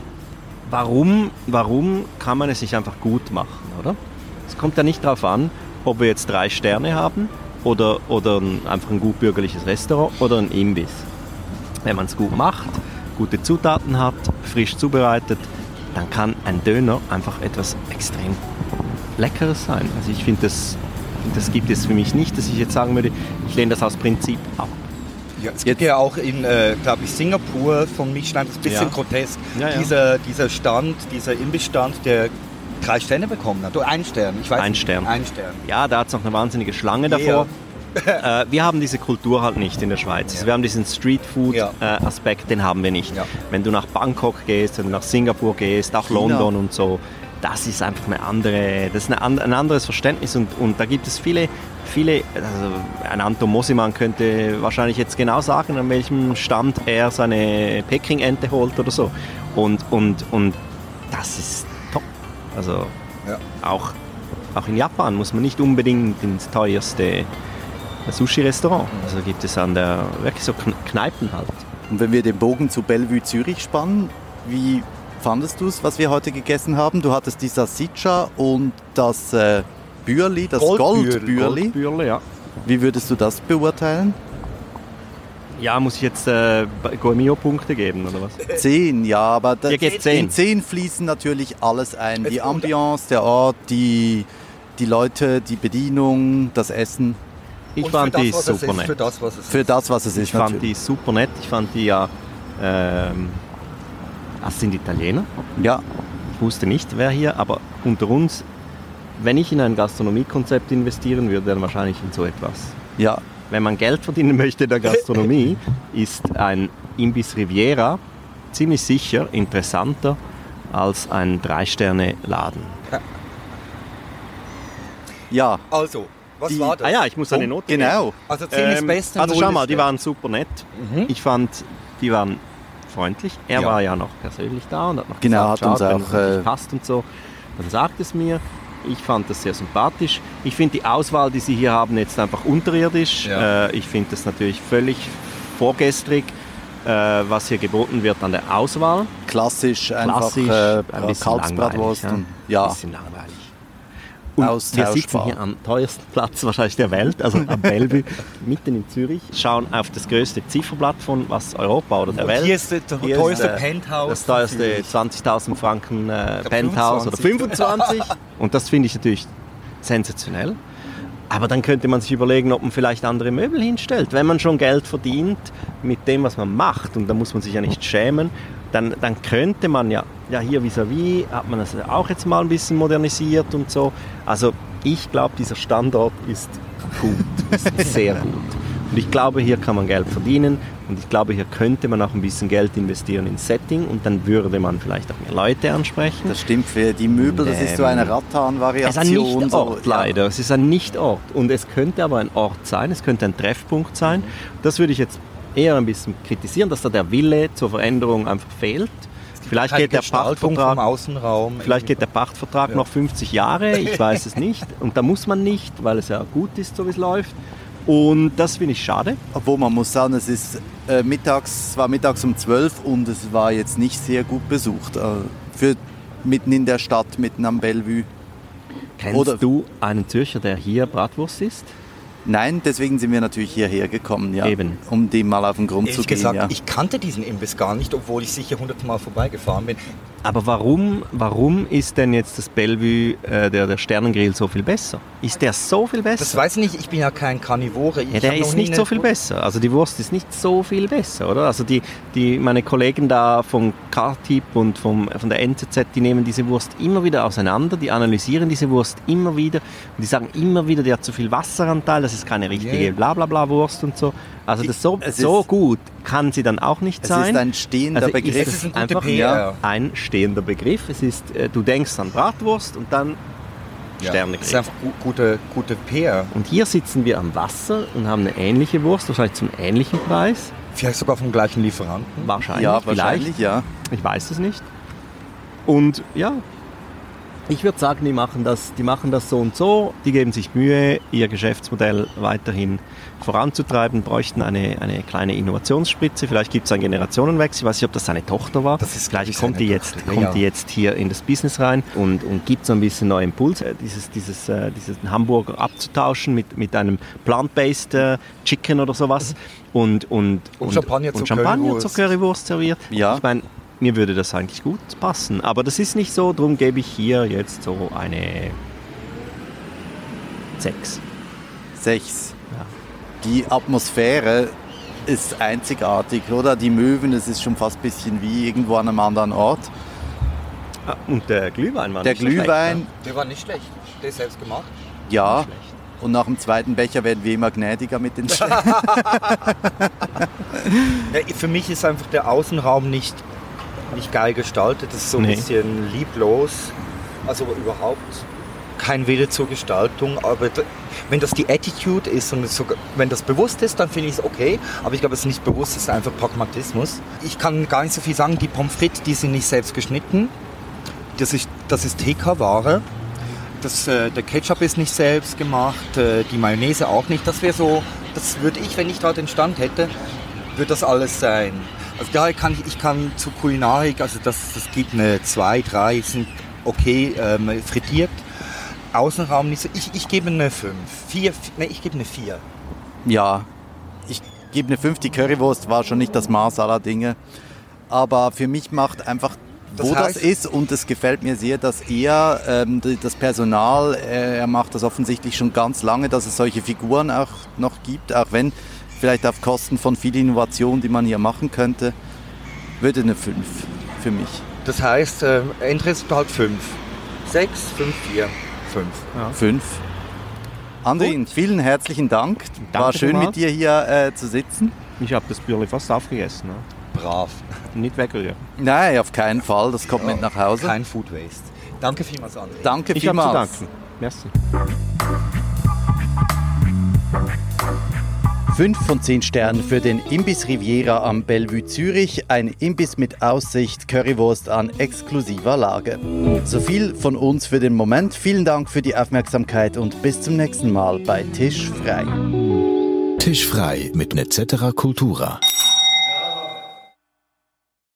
warum, warum kann man es nicht einfach gut machen, oder? Es kommt ja nicht darauf an, ob wir jetzt drei Sterne haben oder, oder ein, einfach ein gut bürgerliches Restaurant oder ein Imbiss. wenn man es gut macht, gute Zutaten hat, frisch zubereitet, dann kann ein Döner einfach etwas extrem Leckeres sein. Also ich finde, das, das gibt es für mich nicht, dass ich jetzt sagen würde, ich lehne das aus Prinzip ab. Ja, es gibt ja auch in, äh, glaube ich, Singapur von Michelin, das ist ein bisschen Ja. grotesk, Ja, ja. Dieser, dieser Stand, dieser Imbissstand, der drei Sterne bekommen hat. Oder ein Stern, ich weiß Ein nicht. Stern. Ein Stern. Ja, da hat es noch eine wahnsinnige Schlange davor. äh, wir haben diese Kultur halt nicht in der Schweiz. Also wir haben diesen. Street-Food-Aspekt, den haben wir nicht. Wenn du nach Bangkok gehst, wenn du nach Singapur gehst, auch China. London und so, das ist einfach eine andere, das ist eine, ein anderes Verständnis und, und da gibt es viele, viele, also ein Anton Mosimann könnte wahrscheinlich jetzt genau sagen, an welchem Stand er seine Peking-Ente holt oder so. Und, und, und das ist top. Also Ja. auch, auch in Japan muss man nicht unbedingt ins teuerste Sushi-Restaurant. Also gibt es an der, wirklich so Kn- Kneipen halt. Und wenn wir den Bogen zu Bellevue Zürich spannen, wie fandest du es, was wir heute gegessen haben? Du hattest die Salsiccia und das äh, Bürli, das Goldbürli. Goldbürli. Goldbürle, ja. Wie würdest du das beurteilen? Ja, muss ich jetzt äh, Gourmio-Punkte geben oder was? Zehn, ja, aber das, zehn. in zehn fließen natürlich alles ein. Die Ambiance, der Ort, die, die Leute, die Bedienung, das Essen. Ich Und fand für die super ist, Für nett. das, was es Für ist. das, was es ist. Ich fand natürlich. die super nett. Ich fand die ja, ähm, das sind Italiener. Ja, Ich wusste nicht, wer hier, aber unter uns, wenn ich in ein Gastronomiekonzept investieren würde, dann wahrscheinlich in so etwas. ja. Wenn man Geld verdienen möchte in der Gastronomie, ist ein Imbiss Riviera ziemlich sicher interessanter als ein Drei-Sterne-Laden. Ja, Also, was Die- war das? Ah ja, ich muss eine Note geben. genau. Also 10 ist Ähm, beste, also 0 schau mal, die waren super nett. Mhm. Ich fand, die waren freundlich. Er Ja. war ja noch persönlich da und hat noch Genau, gesagt, hat uns schaut, wenn auch, es äh, passt und so. Dann sagt es mir. Ich fand das sehr sympathisch. Ich finde die Auswahl, die Sie hier haben, jetzt einfach unterirdisch. Ja. Äh, ich finde das natürlich völlig vorgestrig, äh, was hier geboten wird an der Auswahl. Klassisch, einfach Klassisch, äh, ein bisschen Kalbsbratwurst. und- Ja, Ein bisschen langweilig. Und wir sitzen hier am teuersten Platz wahrscheinlich der Welt, also am Bellevue, mitten in Zürich. Schauen auf das größte Zifferblatt von was Europa oder der Und Welt. hier ist das Hier ist, teuerste äh, Penthouse. das teuerste von Zürich. 20.000 Franken äh, Penthouse oder 25. Und das finde ich natürlich sensationell. Aber dann könnte man sich überlegen, ob man vielleicht andere Möbel hinstellt. Wenn man schon Geld verdient mit dem, was man macht, und da muss man sich ja nicht schämen, dann, dann könnte man ja, ja hier vis-à-vis hat man das auch jetzt mal ein bisschen modernisiert und so. Also ich glaube, dieser Standort ist gut, ist sehr gut. Und ich glaube, hier kann man Geld verdienen und ich glaube, hier könnte man auch ein bisschen Geld investieren ins Setting und dann würde man vielleicht auch mehr Leute ansprechen. das stimmt für die Möbel, das ist so eine Ähm, Rattan-Variation. Es ist ein Nicht-Ort, so, ja. leider. Es ist ein Nicht-Ort. Und es könnte aber ein Ort sein, es könnte ein Treffpunkt sein. Das würde ich jetzt eher ein bisschen kritisieren, dass da der Wille zur Veränderung einfach fehlt. Vielleicht geht der Pachtvertrag, vielleicht geht der Pachtvertrag noch 50 Jahre, ich weiß es nicht. Und da muss man nicht, weil es ja gut ist, so wie es läuft. Und das finde ich schade. Obwohl man muss sagen, es ist äh, mittags, es war mittags um 12 und es war jetzt nicht sehr gut besucht. Äh, für mitten in der Stadt, mitten am Bellevue. Kennst Oder- du einen Zürcher, der hier Bratwurst isst? Nein, deswegen sind wir natürlich hierher gekommen, ja, Eben. um dem mal auf den Grund zu Ehrlich gehen. gesagt, ja. ich kannte diesen Imbiss gar nicht, obwohl ich sicher hundertmal vorbeigefahren bin. Aber warum, warum ist denn jetzt das Bellevue, äh, der, der Sternengrill, so viel besser? Ist der so viel besser? Das weiß ich nicht, ich bin ja kein Karnivore. Ich Ja, der ist nicht so viel besser. Also die Wurst ist nicht so viel besser, oder? Also die, die, meine Kollegen da von K-Tip und vom, von der NZZ, die nehmen diese Wurst immer wieder auseinander, die analysieren diese Wurst immer wieder und die sagen immer wieder, die hat zu viel Wasseranteil, das ist keine richtige Yeah. Blablabla-Wurst und so. Also das so, Es so ist- gut kann sie dann auch nicht es sein. ist ein stehender Also Begriff. Es ist ein einfach PR. ein stehender Begriff. Es ist, äh, du denkst an Bratwurst und dann Ja, Sterne Das ist einfach gu gute, gute PR. Und hier sitzen wir am Wasser und haben eine ähnliche Wurst, wahrscheinlich zum ähnlichen Preis. Vielleicht sogar vom gleichen Lieferanten. Wahrscheinlich, ja, vielleicht. wahrscheinlich, ja. Ich weiß es nicht. Und ja, Ich würde sagen, die machen, das, die machen das so und so, die geben sich Mühe, ihr Geschäftsmodell weiterhin voranzutreiben, bräuchten eine, eine kleine Innovationsspritze. Vielleicht gibt es einen Generationenwechsel. Ich weiß nicht, ob das seine Tochter war. Das ist Vielleicht kommt die, jetzt, Tochter, kommt ja. die jetzt hier in das Business rein und, und gibt so ein bisschen neuen Impuls, äh, dieses, dieses, äh, dieses Hamburger abzutauschen mit, mit einem plant-based äh, Chicken oder sowas. Und, und, und, und Champagner, und Champagner Currywurst. zur Currywurst serviert. Ja. Ich meine, mir würde das eigentlich gut passen. Aber das ist nicht so, darum gebe ich hier jetzt so eine 6. 6. Ja. Die Atmosphäre ist einzigartig, oder? Die Möwen, das ist schon fast ein bisschen wie irgendwo an einem anderen Ort. Ah, und der Glühwein war der nicht Glühwein, schlecht. Ne? Der war nicht schlecht. Der ist selbst gemacht. Ja. Und nach dem zweiten Becher werden wir immer gnädiger mit den ja, Für mich ist einfach der Außenraum nicht nicht geil gestaltet. Das ist so ein nee. bisschen lieblos. Also überhaupt kein Wille zur Gestaltung. Aber wenn das die Attitude ist und so, wenn das bewusst ist, dann finde ich es okay. Aber ich glaube, es ist nicht bewusst, es ist einfach Pragmatismus. Ich kann gar nicht so viel sagen. Die Pommes frites, die sind nicht selbst geschnitten. Das ist, das ist TK-Ware. Das, äh, der Ketchup ist nicht selbst gemacht, äh, die Mayonnaise auch nicht. Das wäre so, das würde ich, wenn ich da den Stand hätte, würde das alles sein. Also daher kann ich, ich kann zu Kulinarik, also das, das gibt eine 2, 3, sind okay ähm, frittiert. Außenraum nicht so. Ich, ich gebe eine 5. 4, ne, ich gebe eine 4. Ja, ich gebe eine 5. Die Currywurst war schon nicht das Maß aller Dinge. Aber für mich macht einfach wo das, heißt, das ist und es gefällt mir sehr, dass er, ähm, das Personal, äh, er macht das offensichtlich schon ganz lange, dass es solche Figuren auch noch gibt, auch wenn vielleicht auf Kosten von viel Innovation, die man hier machen könnte, würde eine 5 für mich. Das heißt, äh, Endresultat 5. 6, 5, 4, 5. 5. Andrin, vielen herzlichen Dank. Danke War schön mit dir hier äh, zu sitzen. Ich habe das Bürli fast aufgegessen. Ne? Brav. Nicht wegrühren. Nein, auf keinen Fall. Das kommt ja, mit nach Hause. Kein Food Waste. Danke vielmals, André. Danke ich vielmals. Ich zu danken. Merci. 5 von 10 Sternen für den Imbiss Riviera am Bellevue Zürich, ein Imbiss mit Aussicht, Currywurst an exklusiver Lage. So viel von uns für den Moment. Vielen Dank für die Aufmerksamkeit und bis zum nächsten Mal bei Tisch frei. Tisch frei mit Netzetera Cultura.